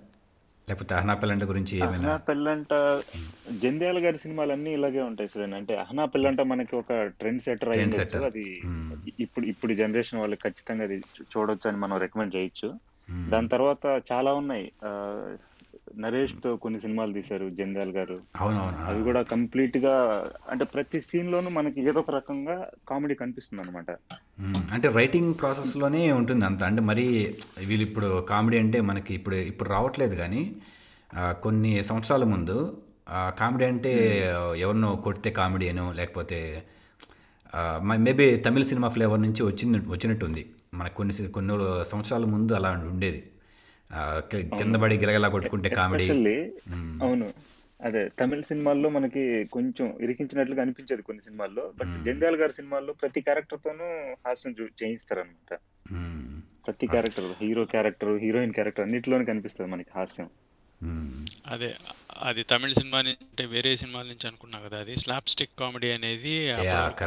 లేకపోతే అహనా పిల్లంటి గురించి ఏమైనా? అహనా పెళ్ళంట జంధ్యాల గారి సినిమాలు అన్ని ఇలాగే ఉంటాయి సార్ అంటే అహనా పెళ్ళంట మనకి ఒక ట్రెండ్ సెటర్ setter. అది ఇప్పుడు ఇప్పుడు జనరేషన్ వాళ్ళు ఖచ్చితంగా అది చూడొచ్చు అని మనం రికమెండ్ చేయొచ్చు. దాని తర్వాత చాలా ఉన్నాయి. నరేష్తో కొన్ని సినిమాలు తీశారు జంధ్యాల గారు. అవునవును? అవి కూడా కంప్లీట్గా అంటే ప్రతి సీన్ లోనూ మనకి ఏదో ఒక రకంగా కామెడీ కనిపిస్తుంది అనమాట. అంటే రైటింగ్ ప్రాసెస్లోనే ఉంటుంది అంత. అంటే మరి వీళ్ళు ఇప్పుడు కామెడీ అంటే మనకి ఇప్పుడు ఇప్పుడు రావట్లేదు కానీ కొన్ని సంవత్సరాల ముందు కామెడీ అంటే ఎవరినో కొడితే కామెడీ అనో లేకపోతే మేబీ తమిళ సినిమా ఫ్లేవర్ నుంచి వచ్చింది వచ్చినట్టుంది. మనకు కొన్ని కొన్ని సంవత్సరాల ముందు అలా ఉండేది. కింద పడి గిలగలా కొట్టుకుంటే కామెడీ. అవును. అదే తమిళ సినిమాల్లో మనకి కొంచెం ఇరికించినట్లుగా అనిపించేది కొన్ని సినిమాల్లో బట్ జంధ్యాల గారి సినిమాల్లో ప్రతి క్యారెక్టర్ తోనూ హాస్యం చూ- చేయిస్తారన్నమాట. మ్మ్. ప్రతి character hero character heroine character అన్నిటిలోనే కనిపిస్తుంది మనకి హాస్యం. అదే అది తమిళ సినిమా అంటే వేరే సినిమాల నుంచి అనుకున్నా కదా అది. స్లాప్ స్టిక్ కామెడీ అనేది.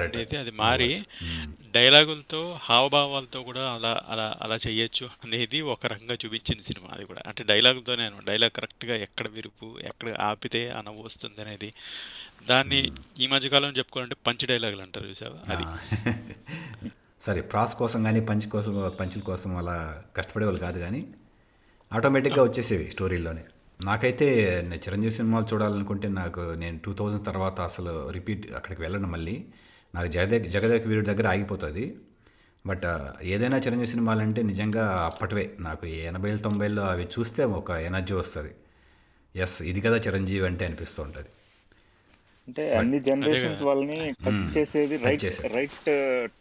ఉండేది. అది మారి డైలాగులతో హావభావాలతో కూడా అలా అలా అలా చేయొచ్చు అనేది ఒక రకంగా చూపించింది సినిమా అది కూడా. అంటే డైలాగులతోనే డైలాగ్ కరెక్ట్గా ఎక్కడ విరుపు ఎక్కడ ఆపితే ఆ నవ్వు వస్తుంది అనేది. దాన్ని ఈ మధ్యకాలం చెప్పుకోవాలంటే పంచ్ డైలాగులు అంటారు చూసావా? అది. సరే ప్రాస్ కోసం కానీ పంచ్ కోసం పంచుల కోసం అలా కష్టపడేవాళ్ళు కాదు కానీ ఆటోమేటిక్గా వచ్చేసేవి స్టోరీలోనే నాకైతే నేను చిరంజీవి సినిమాలు చూడాలనుకుంటే నాకు నేను టూ థౌజండ్స్ తర్వాత అసలు రిపీట్ అక్కడికి వెళ్ళను మళ్ళీ. నాకు జగదే జగదేక వీరుడి దగ్గర ఆగిపోతుంది. బట్ ఏదైనా చిరంజీవి సినిమాలు అంటే నిజంగా అప్పటివే. నాకు ఎనభైలు తొంభైలో అవి చూస్తే ఒక ఎనర్జీ వస్తుంది. ఎస్ ఇది కదా చిరంజీవి అంటే అనిపిస్తూ ఉంటుంది అంటే అన్ని జనరేషన్స్ వాళ్ళని టచ్ చేసేది రైట్. రైట్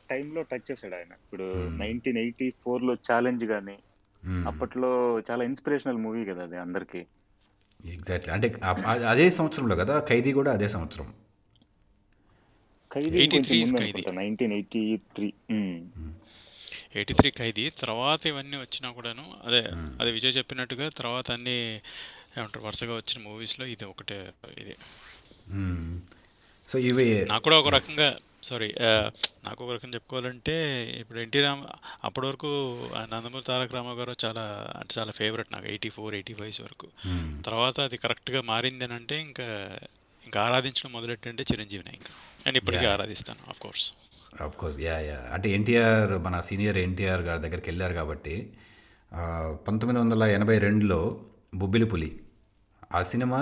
టైంలో టచ్ చేశాడు ఆయన. ఇప్పుడు నైన్టీన్ ఎయిటీ ఫోర్లో ఛాలెంజ్ గానీ అప్పట్లో చాలా ఇన్స్పిరేషనల్ మూవీ కదా అది అందరికి. ఎగ్జాక్ట్లీ అంటే అదే సంవత్సరంలో కదా ఖైదీ కూడా అదే సంవత్సరం. ఖైదీ 83 కొంచెం is ముందు ఖైదీ. అనుకుంటా nineteen eighty three eighty three Khaidi తర్వాత ఇవన్నీ వచ్చినా కూడాను అదే అదే విజయ్ చెప్పినట్టుగా తర్వాత అన్ని ఏమంటారు వరుసగా వచ్చిన మూవీస్లో ఇది ఒకటే ఇది. సో ఇవి నాకు కూడా ఒక రకంగా సారీ నాకు ఒక రకంగా చెప్పుకోవాలంటే ఇప్పుడు ఎన్టీ రామ్ అప్పటి వరకు నందమూరి తారక రామారావు గారు చాలా అంటే చాలా ఫేవరెట్ నాకు ఎయిటీ ఫోర్ ఎయిటీ ఫైవ్స్ వరకు తర్వాత అది కరెక్ట్గా మారింది అని అంటే ఇంకా ఇంకా ఆరాధించడం మొదలెట్టంటే చిరంజీవిని ఇంకా నేను ఇప్పటికీ ఆరాధిస్తాను of course of course yeah yeah అంటే ఎన్టీఆర్ మన సీనియర్ ఎన్టీఆర్ గారి దగ్గరికి వెళ్ళారు కాబట్టి పంతొమ్మిది వందల ఎనభై రెండులో బొబ్బిలి పులి ఆ సినిమా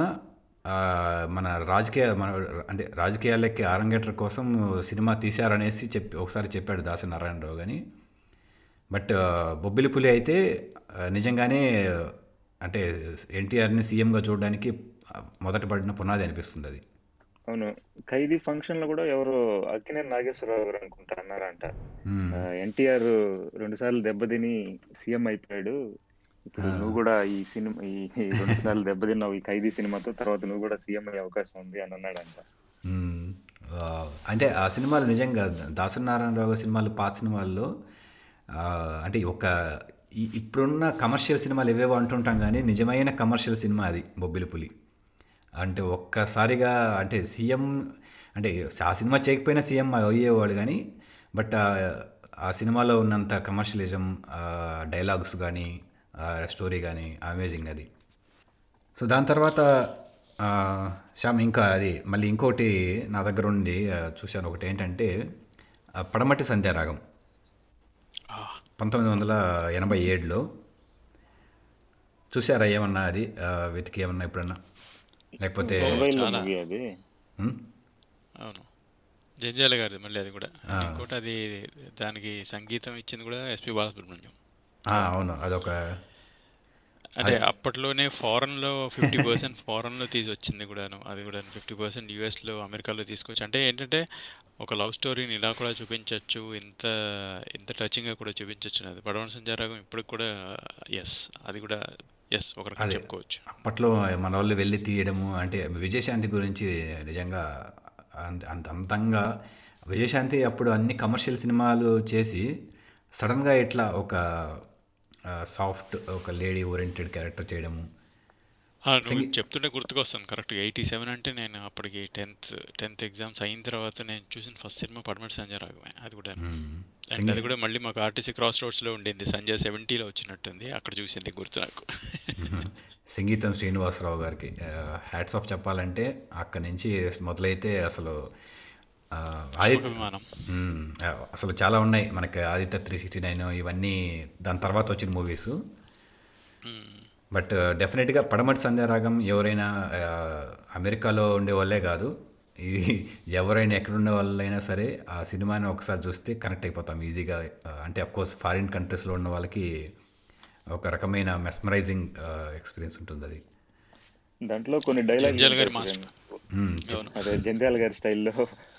మన రాజకీయ మన అంటే రాజకీయాలకి ఆరంగేటర్ కోసం సినిమా తీశారనేసి చెప్పి ఒకసారి చెప్పాడు దాసి నారాయణరావు కానీ బట్ బొబ్బిలి పులి అయితే నిజంగానే అంటే ఎన్టీఆర్ని సీఎంగా చూడడానికి మొదట పడిన పునాది అనిపిస్తుంది అది. అవును. ఖైదీ ఫంక్షన్లో కూడా ఎవరు అక్కినేని నాగేశ్వరరావు గారు అనుకుంటా అన్నారంట. ఎన్టీఆర్ రెండు సార్లు దెబ్బతిని సీఎం అయిపోయాడు. ఇప్పుడు నువ్వు కూడా ఈ సినిమా ఈ రెండు సార్లు దెబ్బతిన్నావు ఈ ఖైదీ సినిమాతో తర్వాత నువ్వు కూడా సీఎం అయ్యే అవకాశం ఉంది అని అన్నాడంట. అంటే ఆ సినిమాలు నిజంగా దాసనారాయణరావు గారి సినిమాలు పాత సినిమాల్లో అంటే ఒక ఇప్పుడున్న కమర్షియల్ సినిమాలు ఏవేవో అంటుంటాం కానీ నిజమైన కమర్షియల్ సినిమా అది బొబ్బిలి పులి. అంటే ఒక్కసారిగా అంటే సీఎం అంటే ఆ సినిమా చేయకపోయినా సీఎం అయ్యేవాడు కానీ బట్ ఆ సినిమాలో ఉన్నంత కమర్షియలిజం డైలాగ్స్ కానీ స్టోరీ కానీ అమేజింగ్ అది. సో దాని తర్వాత ఆ, శ్యామ్ ఇంకా అది మళ్ళీ ఇంకోటి నా దగ్గర ఉంది ఆ, చూశాను ఒకటి ఏంటంటే పడమటి సంధ్యారాగం పంతొమ్మిది వందల ఎనభై ఏడులో. చూసారా ఏమన్నా అది? వెతికి ఏమన్నా ఎప్పుడన్నా? లేకపోతే జంజాల గారిది మళ్ళీ అది కూడా. ఇంకోటి అది దానికి సంగీతం ఇచ్చింది కూడా ఎస్పి బాలసుబ్రహ్మణ్యం. అవును అదొక అంటే అప్పట్లోనే ఫారెన్‌లో 50% ఫారెన్‌లో తీసి వచ్చింది కూడాను. అది కూడా 50% యూఎస్‌లో, అమెరికాలో తీసుకొచ్చి అంటే ఏంటంటే ఒక లవ్ స్టోరీని ఇలా కూడా చూపించొచ్చు. ఇంత ఇంత టచింగ్‌గా కూడా చూపించొచ్చు అనేది 'పడవన సంధ్యారాగం' ఇప్పటికి కూడా యెస్. అది కూడా యెస్. ఒక అదే. చెప్పుకోవచ్చు. అప్పట్లో మనోళ్ళు వెళ్ళి తీయడము అంటే విజయశాంతి గురించి నిజంగా అంత అంత అంతంగా విజయశాంతి అప్పుడు అన్ని కమర్షియల్ సినిమాలు చేసి సడన్‌గా ఇట్లా ఒక సాఫ్ట్ ఒక లేడీ ఓరియెంటెడ్ క్యారెక్టర్ చేయడము. చెప్తుంటే గుర్తుకొస్తుంది కరెక్ట్‌గా. 87 అంటే నేను అప్పటికి 10థ్ 10థ్ ఎగ్జామ్స్ అయిన తర్వాత నేను చూసిన ఫస్ట్ సినిమా 'పడమటి సంధ్యారాగమే' అది కూడాను. హ్మ్. అండ్ అది కూడా మళ్ళీ మాకు ఆర్టీసీ క్రాస్ రోడ్స్‌లో ఉండింది. సంధ్య 70లో వచ్చినట్టుంది. అక్కడ చూసింది గుర్తు నాకు. సంగీతం శ్రీనివాసరావు గారికి హ్యాట్స్ ఆఫ్ చెప్పాలంటే అక్కడి నుంచి మొదలైతే అసలు ఆహ్, అసలు చాలా ఉన్నాయి. మనకి 'ఆదిత్య 369' ఇవన్నీ దాని తర్వాత వచ్చిన మూవీసు. బట్ డెఫినెట్‌గా 'పడమటి సంధ్యారాగం' ఎవరైనా అమెరికాలో ఉండేవాళ్ళే కాదు. ఇది ఎవరైనా ఎక్కడుండే వాళ్ళైనా సరే ఆ సినిమాని ఒకసారి చూస్తే కనెక్ట్ అయిపోతాం ఈజీగా. అంటే ఆఫ్‌కోర్స్ ఫారిన్ కంట్రీస్‌లో ఉన్న వాళ్ళకి ఒక రకమైన మెస్మరైజింగ్ ఎక్స్‌పీరియన్స్ ఉంటుందది. దాంట్లో కొన్ని అవును. అదే జంధ్యాల గారి స్టైల్‌లో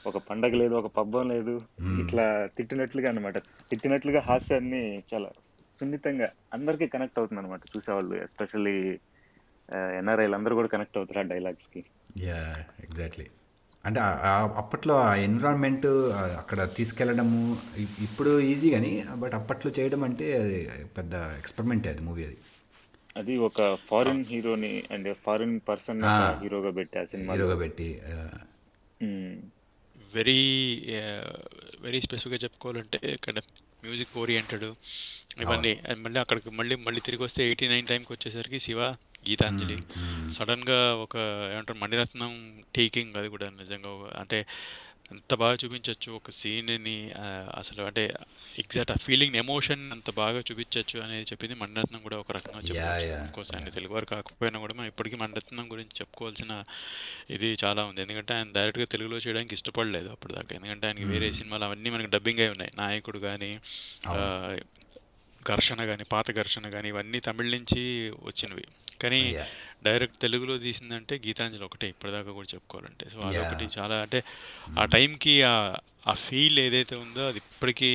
ఒక పండగ లేదు, ఒక పబ్బం లేదు. ఇట్లా తిట్టినట్లుగా అన్నమాట. తిట్టినట్లుగా హాస్యాన్ని చాలా సున్నితంగా అందరికీ కనెక్ట్ అవుతుందన్నమాట చూసేవాళ్ళు. ఎస్పెషల్లీ ఎన్ఆర్ఐలు అందరూ కూడా కనెక్ట్ అవుతారు ఆ డైలాగ్స్‌కి. యాహ్! ఎగ్జాక్ట్‌లీ. అంటే అప్పట్లో ఆ ఎన్విరాన్మెంట్ అక్కడ తీసుకెళ్ళడము ఇ ఇప్పుడు ఈజీ గాని బట్ అప్పట్లో చేయడం అంటే అది పెద్ద ఎక్స్‌పెరిమెంటే అది మూవీ అది. అది ఒక ఫారిన్ హీరోని అండ్ ఫారిన్ పర్సన్ హీరోగా పెట్టి ఆ సినిమాలో. హీరోగా పెట్టి. వెరీ వెరీ స్పెసిఫిక్‌గా చెప్పుకోవాలంటే ఇక్కడ మ్యూజిక్ ఓరియెంటెడ్ ఇవన్నీ. మళ్ళీ అక్కడికి మళ్ళీ మళ్ళీ తిరిగొస్తే 89 టైంకి వచ్చేసరికి 'శివ', 'గీతాంజలి'. సడెన్‌గా ఒక ఏమంటారు 'మణిరత్నం' టేకింగ్ అది కూడా నిజంగా అంటే ఎంత బాగా చూపించొచ్చు ఒక సీన్‌ని అసలు అంటే ఎగ్జాక్ట్ ఆ ఫీలింగ్‌ని, ఎమోషన్ అంత బాగా చూపించొచ్చు అనేది చెప్పింది మణిరత్నం కూడా ఒక రకంగా! చెప్పుకోవచ్చు. ఆయన యాహ్! తెలుగువారు కాకపోయినా కూడా మనం ఇప్పటికీ మణిరత్నం గురించి చెప్పుకోవాల్సిన ఇది చాలా ఉంది. ఎందుకంటే ఆయన డైరెక్ట్‌గా తెలుగులో చేయడానికి ఇష్టపడలేదు అప్పటిదాకా. ఎందుకంటే ఆయనకి వేరే. సినిమాలు అవన్నీ మనకి డబ్బింగ్ అయి ఉన్నాయి. 'నాయకుడు'. ఆహ్, 'ఘర్షణ' గాని, 'పాత ఘర్షణ' గాని ఇవన్నీ తమిళ్ నుంచి వచ్చినవి. కానీ! డైరెక్ట్ తెలుగులో తీసిందంటే 'గీతాంజలి' ఒకటే ఇప్పటిదాకా కూడా చెప్పుకోవాలంటే. సో అదొకటి! చాలా అంటే ఆ హ్మ్. టైంకి ఆహ్, ఆ ఫీల్ ఏదైతే ఉందో అది ఇప్పటికీ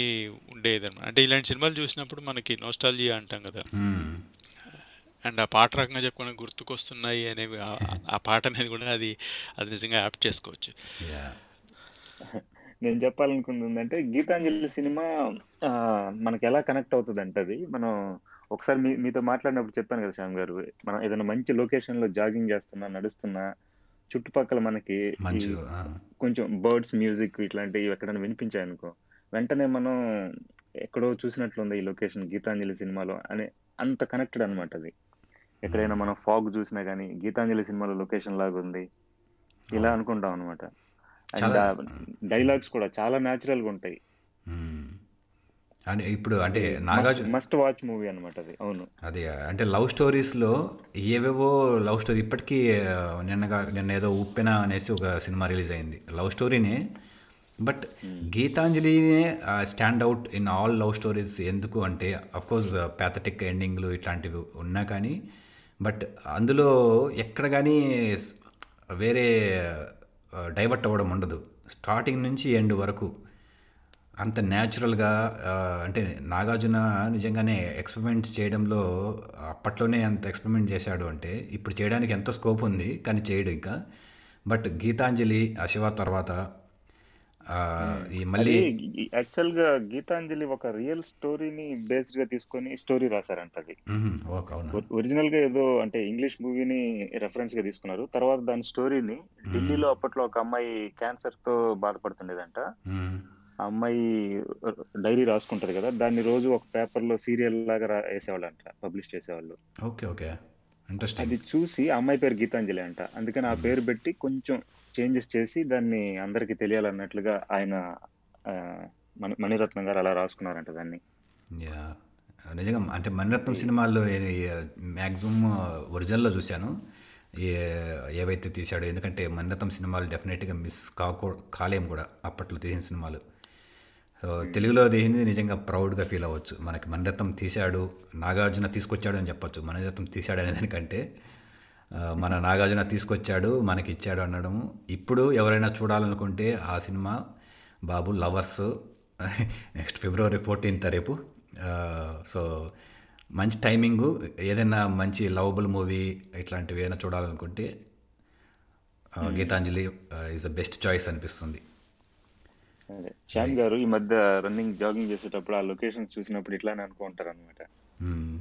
ఉండేదన్నమాట. అంటే ఇలాంటి సినిమాలు చూసినప్పుడు మనకి నోస్టాల్జియా అంటాం కదా! హ్మ్. అండ్ ఆ పాట రకంగా చెప్పుకోవడానికి గుర్తుకొస్తున్నాయి అనేవి ఆ పాట అనేది కూడా అది అది నిజంగా యాప్ట్ చేసుకోవచ్చు. నేను చెప్పాలనుకుంది ఏందంటే 'గీతాంజలి' సినిమా ఆహ్, మనకెలా కనెక్ట్ అవుతదంటే అది మనం ఒకసారి మీ మీతో మాట్లాడినప్పుడు చెప్పాను కదా శ్యామ్ గారు. మనం ఏదైనా మంచి లొకేషన్‌లో జాగింగ్ చేస్తున్నా, నడుస్తున్నా చుట్టుపక్కల మనకి! కొంచెం బర్డ్స్ మ్యూజిక్ ఇట్లాంటివి ఎక్కడైనా వినిపించాయనుకో, వెంటనే మనం ఎక్కడో చూసినట్లుంది ఈ లొకేషన్ 'గీతాంజలి' సినిమాలో అని అంత కనెక్టెడ్ అనమాట అది. ఎక్కడైనా. మనం ఫాగ్ చూసినా గానీ 'గీతాంజలి' సినిమాలో లొకేషన్ లాగుంది. ఇలా అవును. అనుకుంటాం అనమాట. అండ్. డైలాగ్స్ కూడా చాలా న్యాచురల్‌గా ఉంటాయి. అంటే ఇప్పుడు అంటే నాగార్జున మస్ట్ వాచ్ మూవీ అనమాట అది. అవును. అది అంటే లవ్ స్టోరీస్‌లో ఏవేవో లవ్ స్టోరీ ఇప్పటికీ నిన్నగా నిన్న ఏదో 'ఉప్పెన' అనేసి ఒక సినిమా రిలీజ్ అయింది. లవ్ స్టోరీనే. బట్ హ్మ్. 'గీతాంజలినే' stand out in all love stories ఎందుకు అంటే అఫ్‌కోర్స్ పాథటిక్ ఎండింగ్‌లు ఇట్లాంటివి ఉన్నా కానీ బట్ అందులో ఎక్కడ స్ వేరే డైవర్ట్ అవ్వడం ఉండదు. స్టార్టింగ్ నుంచి ఎండ్ వరకు. అంత న్యాచురల్‌గా అంటే నాగార్జున నిజంగానే ఎక్స్‌పెరిమెంట్స్ చేయడంలో అప్పట్లోనే అంత ఎక్స్‌పెరిమెంట్ చేశాడు అంటే, ఇప్పుడు చేయడానికి ఎంతో స్కోప్ ఉంది. కానీ చేయడు ఇంకా. బట్ 'గీతాంజలి', 'ఆ శివ' తర్వాత. ఈ మళ్ళీ యాక్చువల్‌గా 'గీతాంజలి' ఒక రియల్ స్టోరీని బేస్డ్‌గా తీసుకొని స్టోరీ రాసారంట అది. హుహు. ఓకే. అవునా? ఒ ఒరిజినల్‌గా ఏదో అంటే ఇంగ్లీష్ మూవీని రెఫరెన్స్‌గా తీసుకున్నారు. తర్వాత దాని స్టోరీని. ఢిల్లీలో అప్పట్లో ఒక అమ్మాయి క్యాన్సర్‌తో బాధపడుతుండేదంట. ఆ అమ్మాయి డైరీ రాసుకుంటది కదా! దాన్ని రోజు ఒక పేపర్‌లో సీరియల్ లాగా రా ఏసేవాళ్ళంట. పబ్లిష్ చేసేవాళ్ళు. ఓకే. ఓకే. అది చూసి ఆ అమ్మాయి పేరు గీతాంజలి అంట. అందుకని ఆ హ్మ్. పేరు పెట్టి కొంచెం చేంజెస్ చేసి దాన్ని అందరికి తెలియాలన్నట్లుగా ఆయన మణిరత్నం గారు అలా రాసుకున్నారంట దాన్ని. నిజంగా అంటే మణిరత్నం సినిమాల్లో ఏ మాక్సిమం ఒరిజినల్‌లో చూశాను. ఏ ఏవైతే తీశాడో ఎందుకంటే మణిరత్నం సినిమాలు డెఫినెట్‌గా మిస్ కాకూ కాలేము కూడా అప్పట్లో తీసిన సినిమాలు. సో తెలుగులో తీసింది నిజంగా ప్రౌడ్గా ఫీల్ అవ్వచ్చు. మనకి మణిరత్నం తీశాడు నాగార్జున తీసుకొచ్చాడు అని చెప్పొచ్చు. మణిరత్నం తీశాడు అనే దానికంటే మన నాగార్జున తీసుకొచ్చాడు మనకి ఇచ్చాడు అనడం ఇప్పుడు ఎవరైనా చూడాలనుకుంటే ఆ సినిమా బాబు లవర్స్ నెక్స్ట్ ఫిబ్రవరి ఫోర్టీన్త్ రేపు. సో మంచి టైమింగు ఏదైనా మంచి లవబుల్ మూవీ ఇట్లాంటివి ఏదైనా చూడాలనుకుంటే Gitanjali is the best choice అనిపిస్తుంది. శ్యామ్ గారు ఈ మధ్య రన్నింగ్ జాగింగ్ చేసేటప్పుడు ఆ లొకేషన్స్ చూసినప్పుడు ఇట్లానే అనుకుంటారు అనమాట మ్మ్.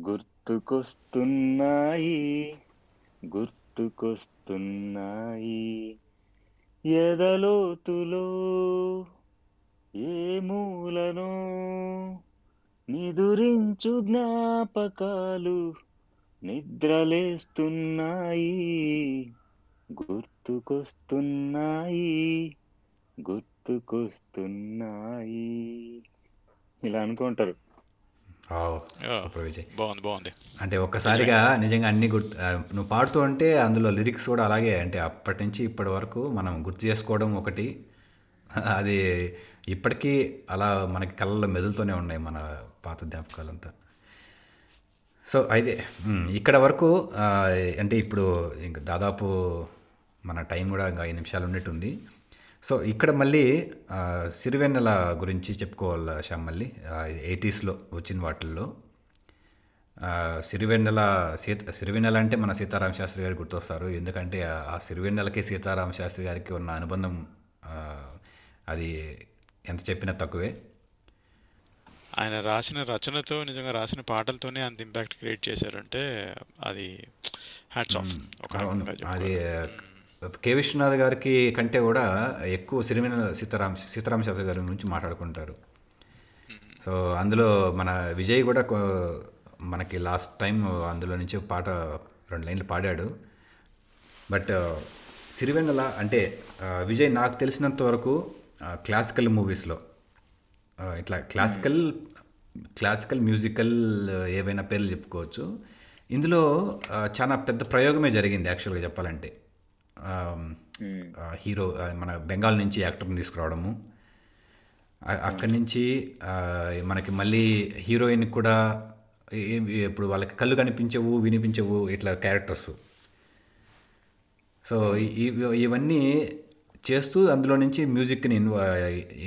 గుర్తుకొస్తున్నాయి గుర్తుకొస్తున్నాయి ఎదలోతులో ఏ మూలనో నిదురించు జ్ఞాపకాలు నిద్రలేస్తున్నాయి. గుర్తుకొస్తున్నాయి గుర్తుకొస్తున్నాయి. ఇలా అనుకుంటారు బాగుంది బాగుంది. అంటే ఒక్కసారిగా నిజంగా. అన్ని గుర్తు నువ్వు పాడుతూ ఉంటే అందులో లిరిక్స్ కూడా అలాగే అంటే అప్పటి నుంచి ఇప్పటి వరకు మనం గుర్తు చేసుకోవడం ఒకటి. అది ఇప్పటికీ అలా మనకి కళ్ళల్లో మెదులుతూనే ఉన్నాయి మన పాత జ్ఞాపకాలంతా. సో అయితే ఇక్కడ వరకు అంటే ఇప్పుడు ఇంకా దాదాపు మన టైం కూడా ఇంకా ఐదు నిమిషాలు ఉన్నట్టుంది. సో ఇక్కడ మళ్ళీ సిరివెన్నెల గురించి చెప్పుకోవాలి శ్యామ్ మళ్ళీ? ఎయిటీస్లో వచ్చిన వాటిల్లో. సిరివెన్నెల సీత సిరివెన్నెల అంటే మన సీతారామ శాస్త్రి గారు గుర్తొస్తారు. ఎందుకంటే ఆ- సిరివెన్నెలకి సీతారామ శాస్త్రి గారికి ఉన్న అనుబంధం అది ఎంత చెప్పినా తక్కువే. ఆయన రాసిన రచనతో నిజంగా రాసిన పాటలతోనే అంత ఇంపాక్ట్ క్రియేట్ చేశారంటే అది హ్యాట్స్ ఆఫ్ అది. కే. విశ్వనాథ్ గారికి కంటే కూడా ఎక్కువ సిరిమిన సీతారాం సీతారామ శాస్త్రి గారి గురించి మాట్లాడుకుంటారు. సో అందులో మన విజయ్ కూడా మనకి లాస్ట్ టైం అందులో నుంచి పాట రెండు లైన్లు పాడాడు. బట్ సిరివెన్నెల అంటే విజయ్ నాకు తెలిసినంత వరకు క్లాసికల్ మూవీస్లో ఇట్లా క్లాసికల్ క్లాసికల్ మ్యూజికల్ ఏవైనా పేర్లు చెప్పుకోవచ్చు. ఇందులో చాలా పెద్ద ప్రయోగమే జరిగింది యాక్చువల్గా చెప్పాలంటే. హీరో ఆ, మన బెంగాల్ నుంచి యాక్టర్ని తీసుకురావడము. అక్కడి నుంచి మనకి మళ్ళీ హీరోయిన్ కూడా ఇప్పుడు వాళ్ళకి కళ్ళు కనిపించవు వినిపించవు ఇట్లా క్యారెక్టర్స్. సో ఇవన్నీ చేస్తూ అందులో నుంచి మ్యూజిక్ని ఇన్వా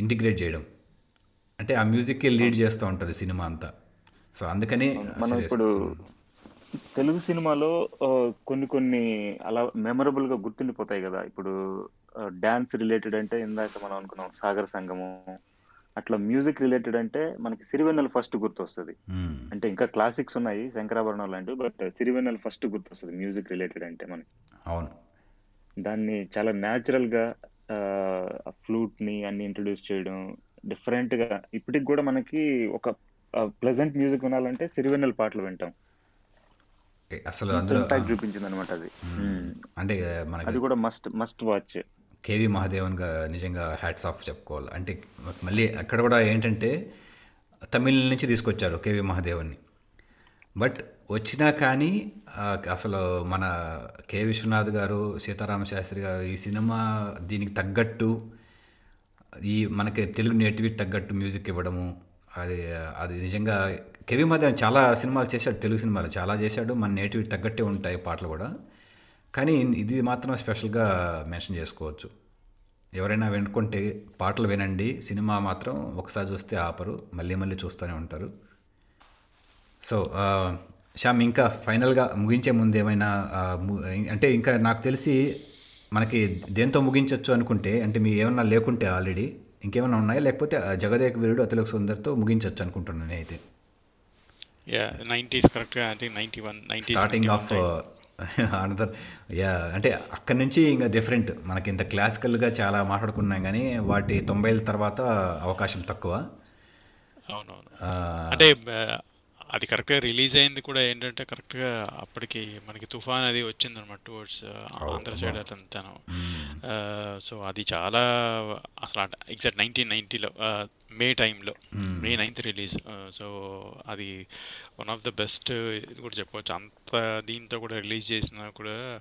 ఇంటిగ్రేట్ చేయడం. అంటే ఆ మ్యూజిక్కి లీడ్ చేస్తూ ఉంటుంది సినిమా అంతా. సో అందుకని మనం ఇప్పుడు తెలుగు సినిమాలో కొన్ని కొన్ని అలా మెమరబుల్గా గుర్తుండిపోతాయి కదా. ఇప్పుడు డాన్స్ రిలేటెడ్ అంటే ఇందాక మనం అనుకున్నాం సాగర సంగము. అట్లా మ్యూజిక్ రిలేటెడ్ అంటే మనకి సిరివెన్నెల ఫస్ట్ గుర్తొస్తుంది. అంటే ఇంకా క్లాసిక్స్ ఉన్నాయి శంకరాభరణం లాంటివి బట్ సిరివెన్నెల ఫస్ట్ గుర్తొస్తుంది మ్యూజిక్ రిలేటెడ్ అంటే మనకి. అవును. దాన్ని చాలా న్యాచురల్గా ఫ్లూట్ని అన్ని ఇంట్రొడ్యూస్ చేయడం డిఫరెంట్గా ఇప్పటికి కూడా మనకి ఒక ప్లెజెంట్ మ్యూజిక్ వినాలంటే సిరివెన్నెల పాటలు వింటాం. అసలు అందులో చూపించింది అనమాట అది. అంటే మనకి అది కూడా must must watch K V మహాదేవన్గా నిజంగా హ్యాట్స్ ఆఫ్ చెప్పుకోవాలి. అంటే మళ్ళీ అక్కడ కూడా ఏంటంటే తమిళ నుంచి తీసుకొచ్చారు కేవి మహాదేవన్ని. బట్ వచ్చినా కానీ అసలు మన కె విశ్వనాథ్ గారు సీతారామ శాస్త్రి గారు ఈ సినిమా దీనికి తగ్గట్టు ఈ మనకి తెలుగు నేటివిటీ తగ్గట్టు మ్యూజిక్ ఇవ్వడము అది అది నిజంగా కెవి మహాదేవన్ చాలా సినిమాలు చేశాడు తెలుగు సినిమాలు చాలా చేశాడు మన నేటివి తగ్గట్టే ఉంటాయి పాటలు కూడా. కానీ ఇది మాత్రం స్పెషల్గా మెన్షన్ చేసుకోవచ్చు. ఎవరైనా వినుకుంటే పాటలు వినండి సినిమా మాత్రం ఒకసారి చూస్తే ఆపరు మళ్ళీ మళ్ళీ చూస్తూనే ఉంటారు. సో శ్యామ్ ఇంకా ఫైనల్గా ముగించే ముందు ఏమైనా అంటే ఇంకా నాకు తెలిసి మనకి దేంతో ముగించవచ్చు అనుకుంటే అంటే మీ ఏమన్నా లేకుంటే ఆల్రెడీ ఇంకేమైనా ఉన్నాయా? లేకపోతే జగదేక వీరుడు అతిలోక సుందర్తో ముగించవచ్చు అనుకుంటున్నాను నేనైతే. యా నైంటీస్ కరెక్ట్గా I think ninety one nineties starting of another yeah అంటే అక్కడి నుంచి ఇంకా డిఫరెంట్ మనకి ఇంత క్లాసికల్గా చాలా మాట్లాడుకున్నాం కానీ వాటి తొంభైల తర్వాత అవకాశం తక్కువ. అవునవును. అంటే అది కరెక్ట్గా రిలీజ్ అయింది కూడా ఏంటంటే కరెక్ట్గా అప్పటికి మనకి తుఫాన్ అది వచ్చిందనమాట టువర్డ్స్ ఆంధ్ర సైడ్ అదంతాను సో అది చాలా అసలు ఎగ్జాక్ట్ నైన్టీన్ నైంటీలో మే టైంలో మే నైన్త్ రిలీజ్ సో అది వన్ ఆఫ్ ద బెస్ట్ ఇది కూడా చెప్పవచ్చు. అంత దీంతో కూడా రిలీజ్ చేసినా కూడా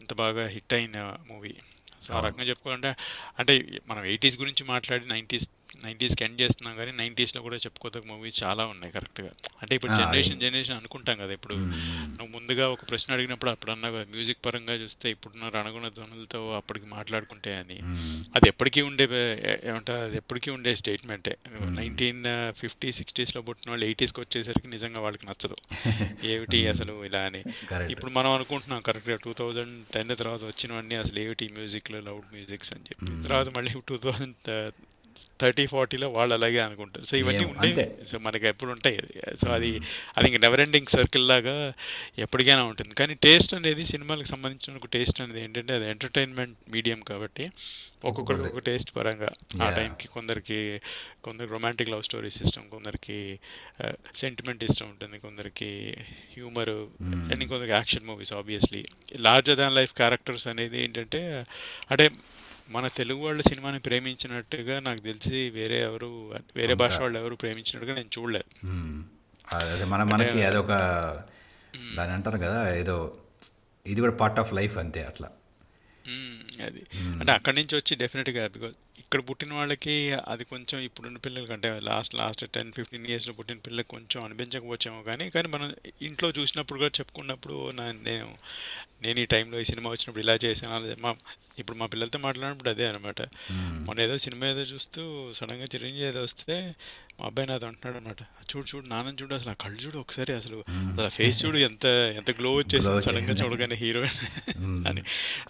ఇంత బాగా హిట్ అయిన మూవీ సో ఆ రకంగా చెప్పుకోవాలంటే అంటే మనం ఎయిటీస్ గురించి మాట్లాడి నైంటీస్ నైంటీస్కి ఎండ్ చేస్తున్నాం కానీ నైంటీస్లో కూడా చెప్పుకోదగ్గ మూవీస్ చాలా ఉన్నాయి కరెక్ట్గా అంటే ఇప్పుడు జనరేషన్ జనరేషన్ అనుకుంటాం కదా ఇప్పుడు. నువ్వు ముందుగా ఒక ప్రశ్న అడిగినప్పుడు అప్పుడు అన్నా మ్యూజిక్ పరంగా చూస్తే ఇప్పుడున్న రణగుణ ధ్వనులతో అప్పటికి మాట్లాడుకుంటే అని. అది ఎప్పటికీ ఉండే ఏమంటారు అది ఎప్పటికీ ఉండే స్టేట్మెంటే నైన్టీన్ ఫిఫ్టీ సిక్స్టీస్లో పుట్టిన వాళ్ళు ఎయిటీస్కి వచ్చేసరికి నిజంగా వాళ్ళకి నచ్చదు. ఏమిటి అసలు ఇలా అని. ఇప్పుడు మనం అనుకుంటున్నాం కరెక్ట్గా టూ థౌజండ్ టెన్ తర్వాత వచ్చినవన్నీ అసలు ఏమిటి మ్యూజిక్లో లౌడ్ మ్యూజిక్స్ అని చెప్పి. తర్వాత మళ్ళీ టూ థౌజండ్ థర్టీ ఫార్టీలో వాళ్ళు అలాగే అనుకుంటారు. సో ఇవన్నీ అంతే. సో మనకి ఎప్పుడు ఉంటాయి. సో అది అది ఇంక నెవర్ ఎండింగ్ సర్కిల్ లాగా ఎప్పటికైనా ఉంటుంది. కానీ టేస్ట్ అనేది సినిమాలకు సంబంధించిన ఒక టేస్ట్ అనేది ఏంటంటే అది ఎంటర్టైన్మెంట్ మీడియం కాబట్టి ఒక్కొక్కరికి ఒక టేస్ట్ పరంగా. ఆ. టైంకి కొందరికి కొందరికి రొమాంటిక్ లవ్ స్టోరీస్ ఇష్టం కొందరికి సెంటిమెంట్ ఇష్టం ఉంటుంది కొందరికి humour and ఇంకొందరికి action movies obviously larger than life characters అనేది ఏంటంటే అంటే మన తెలుగు వాళ్ళ సినిమాని ప్రేమించినట్టుగా నాకు తెలిసి వేరే ఎవరు వేరే భాష వాళ్ళు ఎవరు ప్రేమించినట్టుగా నేను చూడలేదు. మన మనకి అదొక దాని అంటారు కదా ఏదో ఇది కూడా పార్ట్ ఆఫ్ లైఫ్ అంతే అట్లా. అది. అంటే అక్కడి నుంచి వచ్చి డెఫినెట్గా బికాజ్ ఇక్కడ పుట్టిన వాళ్ళకి అది కొంచెం ఇప్పుడున్న పిల్లలకి అంటే లాస్ట్ లాస్ట్ టెన్ ఫిఫ్టీన్ ఇయర్స్లో పుట్టిన పిల్లలకి కొంచెం అనిపించకపోవచ్చేమో కానీ కానీ మనం ఇంట్లో చూసినప్పుడు కూడా చెప్పుకున్నప్పుడు నేను నేను ఈ టైంలో ఈ సినిమా వచ్చినప్పుడు ఇలా చేశాను మా ఇప్పుడు మా పిల్లలతో మాట్లాడినప్పుడు అదే అనమాట మొన్న ఏదో సినిమా ఏదో చూస్తూ సడన్గా చిరంజీవి ఏదో వస్తే మా అబ్బాయి నాతో అంటున్నాడు అనమాట చూడు చూడు నాన్న చూడు అసలు ఆ కళ్ళు చూడు ఒకసారి అసలు. అసలు ఫేస్ చూడు ఎంత ఎంత గ్లో వచ్చేసింది సడన్గా. చూడగానే హీరోయిన్ అని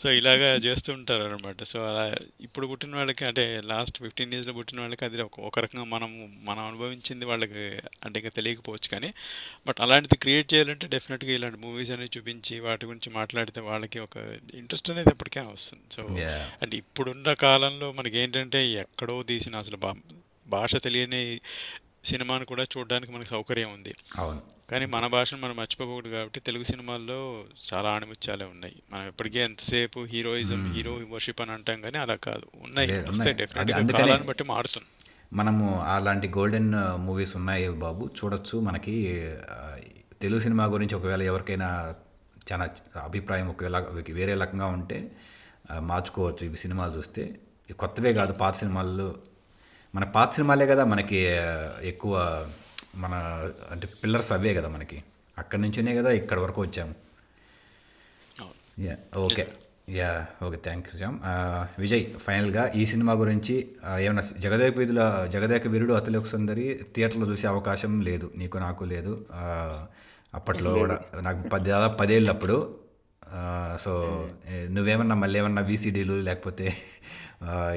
సో ఇలాగా చేస్తూ ఉంటారు అనమాట సో అలా ఇప్పుడు పుట్టిన వాళ్ళకి అంటే లాస్ట్ ఫిఫ్టీన్ ఇయర్స్లో పుట్టిన వాళ్ళకి అది ఒక ఒక రకంగా మనం మనం అనుభవించింది వాళ్ళకి అంటే ఇంకా తెలియకపోవచ్చు కానీ బట్ అలాంటిది క్రియేట్ చేయాలంటే డెఫినెట్గా ఇలాంటి మూవీస్ అనేవి చూపించి వాటి గురించి మాట్లాడితే వాళ్ళకి ఒక ఇంట్రెస్ట్ అనేది ఎప్పటికైనా వస్తుంది. సో. అంటే ఇప్పుడున్న కాలంలో మనకి ఏంటంటే ఎక్కడో తీసిన అసలు భాష తెలియని సినిమాను కూడా చూడడానికి మనకు సౌకర్యం ఉంది. అవును. కానీ మన భాషను మనం మర్చిపోకూడదు కాబట్టి తెలుగు సినిమాల్లో చాలా ఆణిముత్యాలే ఉన్నాయి. మనం ఎప్పటికీ ఎంతసేపు హీరోయిజం హీరో వర్షిప్ అని అంటాం కానీ అలా కాదు. ఉన్నాయి. వస్తాయి. డెఫినెట్గా కాలాన్ని బట్టి మారుతుంది. మనము అలాంటి గోల్డెన్ మూవీస్ ఉన్నాయి బాబు. చూడొచ్చు మనకి. తెలుగు సినిమా గురించి ఒకవేళ ఎవరికైనా చాలా అభిప్రాయం ఒకవేళ వేరే రకంగా ఉంటే మార్చుకోవచ్చు ఇవి సినిమాలు చూస్తే. కొత్తవే కాదు పాత సినిమాల్లో మన పాత సినిమాలే కదా మనకి ఎక్కువ మన అంటే పిల్లర్స్ అవే కదా మనకి. అక్కడి నుంచినే కదా ఇక్కడ వరకు వచ్చాము. Yeah okay yeah okay thank you Shyam Vijay ఫైనల్గా ఈ సినిమా గురించి ఆ, ఏమన్నా జగదేక వీధుల జగదేక వీరుడు అతలోక సుందరి థియేటర్లో చూసే అవకాశం లేదు. నీకు నాకు లేదు. అప్పట్లో కూడా నాకు పది దాదాపు పదేళ్ళు అప్పుడు ఆ, సో నువ్వేమన్నా మళ్ళీ ఏమన్నా వీసీడీలు లేకపోతే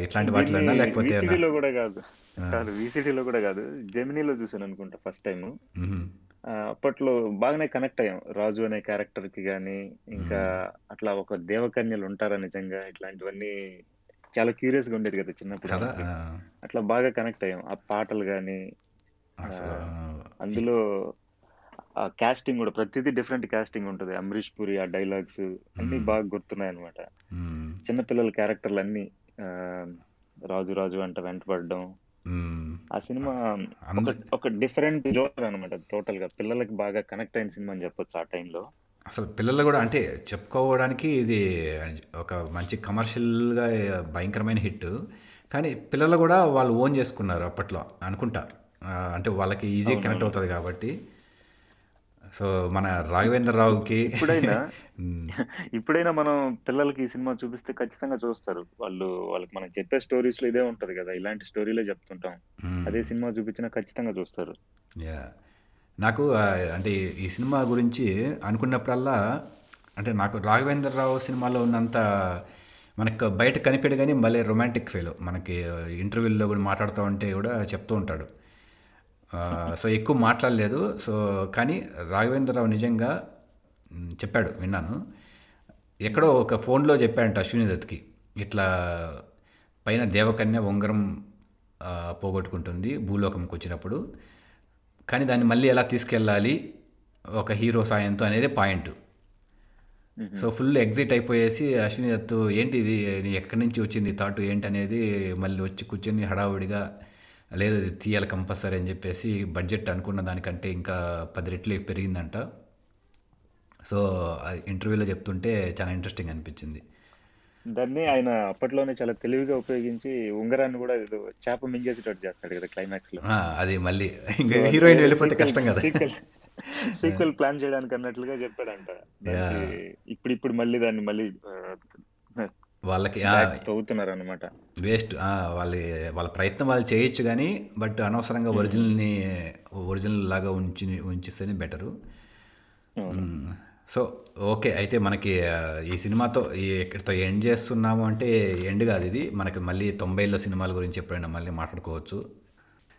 ఇట్లాంటి వాటిలో లేకపోతే కూడా కాదు. కాదు వీసీడీలో కూడా కాదు. జెమినీలో చూసాను అనుకుంటా ఫస్ట్ టైం. అప్పట్లో బాగానే కనెక్ట్ అయ్యాం. రాజు అనే క్యారెక్టర్కి గానీ ఇంకా అట్లా ఒక దేవకన్యలు ఉంటారా నిజంగా? ఇట్లాంటివన్నీ చాలా క్యూరియస్గా ఉండేది కదా చిన్నప్పుడు. అట్లా బాగా కనెక్ట్ అయ్యాం. ఆ పాటలు గానీ అసలు అందులో ఆ కాస్టింగ్ కూడా ప్రతిదీ డిఫరెంట్ కాస్టింగ్ ఉంటది. అమరీష్ పురి ఆ డైలాగ్స్ అన్ని బాగా గుర్తున్నాయి అనమాట. చిన్నపిల్లల క్యారెక్టర్లు అన్ని రాజు రాజు అంట వెంటపడడం. ఆ సినిమా ఒక ఒక డిఫరెంట్ జోనర్ అనమాట టోటల్గా పిల్లలకి బాగా కనెక్ట్ అయిన సినిమా అని చెప్పొచ్చు ఆ టైంలో. అసలు పిల్లలు కూడా అంటే చెప్పుకోవడానికి ఇది ఒక మంచి కమర్షియల్గా భయంకరమైన హిట్. కానీ పిల్లలు కూడా వాళ్ళు ఓన్ చేసుకున్నారు అప్పట్లో అనుకుంటా. అంటే వాళ్ళకి ఈజీ కనెక్ట్ అవుతుంది కాబట్టి. సో మన రాఘవేంద్రరావుకి ఇప్పుడైనా మ్, ఇప్పుడైనా మనం పిల్లలకి ఈ సినిమా చూపిస్తే ఖచ్చితంగా చూస్తారు. వాళ్ళు వాళ్ళకి మనం చెప్పే స్టోరీస్లో ఇదే ఉంటది కదా. ఇలాంటి స్టోరీలే చెప్తుంటాం. అదే సినిమా చూపించినా ఖచ్చితంగా చూస్తారు. యా. నాకు అంటే ఈ సినిమా గురించి అనుకున్నప్పుడల్లా అంటే నాకు రాఘవేంద్రరావు సినిమాలో ఉన్నంత మనకు బయట కనిపెడు కానీ మళ్ళీ రొమాంటిక్ ఫీల్. మనకి ఇంటర్వ్యూల్లో కూడా మాట్లాడుతూ ఉంటే కూడా చెప్తూ ఉంటాడు. సో ఎక్కువ మాట్లాడలేదు. సో కానీ రాఘవేంద్రరావు నిజంగా చెప్పాడు విన్నాను. ఎక్కడో ఒక ఫోన్లో చెప్పాడంట అశ్విని దత్కి ఇట్లా పైన దేవకన్య ఉంగరం పోగొట్టుకుంటుంది భూలోకంకి వచ్చినప్పుడు. కానీ దాన్ని మళ్ళీ ఎలా తీసుకెళ్ళాలి ఒక హీరో సాయంతో అనేది పాయింట్. సో ఫుల్ ఎగ్జిట్ అయిపోయేసి అశ్విని దత్తు ఏంటి ఇది? ఎక్కడి నుంచి వచ్చింది? థాట్ ఏంటి అనేది మళ్ళీ వచ్చి కూర్చొని హడావుడిగా లేదు ఇది తీయాలి కంపల్సరీ అని చెప్పేసి బడ్జెట్ అనుకున్న దానికంటే ఇంకా పది రెట్లు పెరిగిందంట. సో అది ఇంటర్వ్యూలో చెప్తుంటే చాలా ఇంట్రెస్టింగ్ అనిపించింది. దాన్ని ఆయన అప్పట్లోనే చాలా తెలివిగా ఉపయోగించి ఉంగరాన్ని కూడా ఏదో చేప మింగేసేటట్టు చేస్తాడు కదా క్లైమాక్స్లో అది మళ్ళీ ఇంకా హీరోయిన్ వెళ్ళిపోతే కష్టం కదా. సీక్వెల్ ప్లాన్ చేయడానికి అన్నట్లుగా చెప్పాడంట. ఇప్పుడు ఇప్పుడు మళ్ళీ దాన్ని మళ్ళీ వాళ్ళకి తవ్వుతున్నారు అనమాట వేస్ట్ వాళ్ళ వాళ్ళ ప్రయత్నం వాళ్ళు చేయొచ్చు కానీ బట్ అనవసరంగా ఒరిజినల్ని ఒరిజినల్ లాగా ఉంచి ఉంచిస్తేనే బెటరు. సో ఓకే అయితే మనకి ఈ సినిమాతో ఈ ఇక్కడితో ఎండ్ చేస్తున్నాము అంటే ఎండ్ కాదు ఇది. మనకి మళ్ళీ తొంభైలో సినిమాల గురించి ఎప్పుడైనా మళ్ళీ మాట్లాడుకోవచ్చు.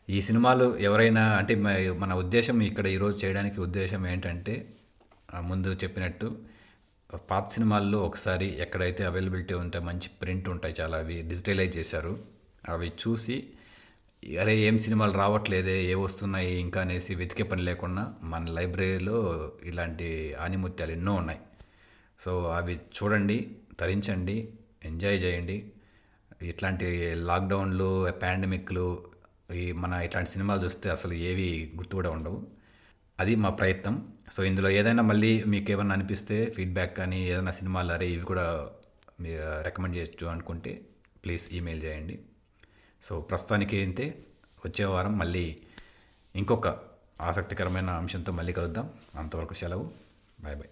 ఈ సినిమాలు ఎవరైనా అంటే మన ఉద్దేశం ఇక్కడ ఈరోజు చేయడానికి ఉద్దేశం ఏంటంటే ముందు చెప్పినట్టు పాత సినిమాల్లో ఒకసారి ఎక్కడైతే అవైలబిలిటీ ఉంటే మంచి ప్రింట్ ఉంటాయి చాలా అవి డిజిటలైజ్ చేశారు. అవి చూసి అరే ఏం సినిమాలు రావట్లేదే ఏ వస్తున్నాయి ఇంకా అనేసి వెతికే పని లేకుండా మన లైబ్రరీలో ఇలాంటి ఆనిముత్యాలు ఎన్నో ఉన్నాయి. సో అవి చూడండి తరించండి ఎంజాయ్ చేయండి. ఇట్లాంటి లాక్డౌన్లు పాండమిక్లు ఈ మన ఇట్లాంటి సినిమాలు చూస్తే అసలు ఏవి గుర్తు కూడా ఉండవు. అది మా ప్రయత్నం. సో ఇందులో ఏదైనా మళ్ళీ మీకు ఏమైనా అనిపిస్తే ఫీడ్బ్యాక్ కానీ ఏదైనా సినిమాలు అరే ఇవి కూడా రికమెండ్ చేయొచ్చు అనుకుంటే ప్లీజ్ ఈమెయిల్ చేయండి. సో ప్రస్తుతానికి అయితే వచ్చే వారం మళ్ళీ ఇంకొక ఆసక్తికరమైన అంశంతో మళ్ళీ కలుద్దాం. అంతవరకు సెలవు. Bye bye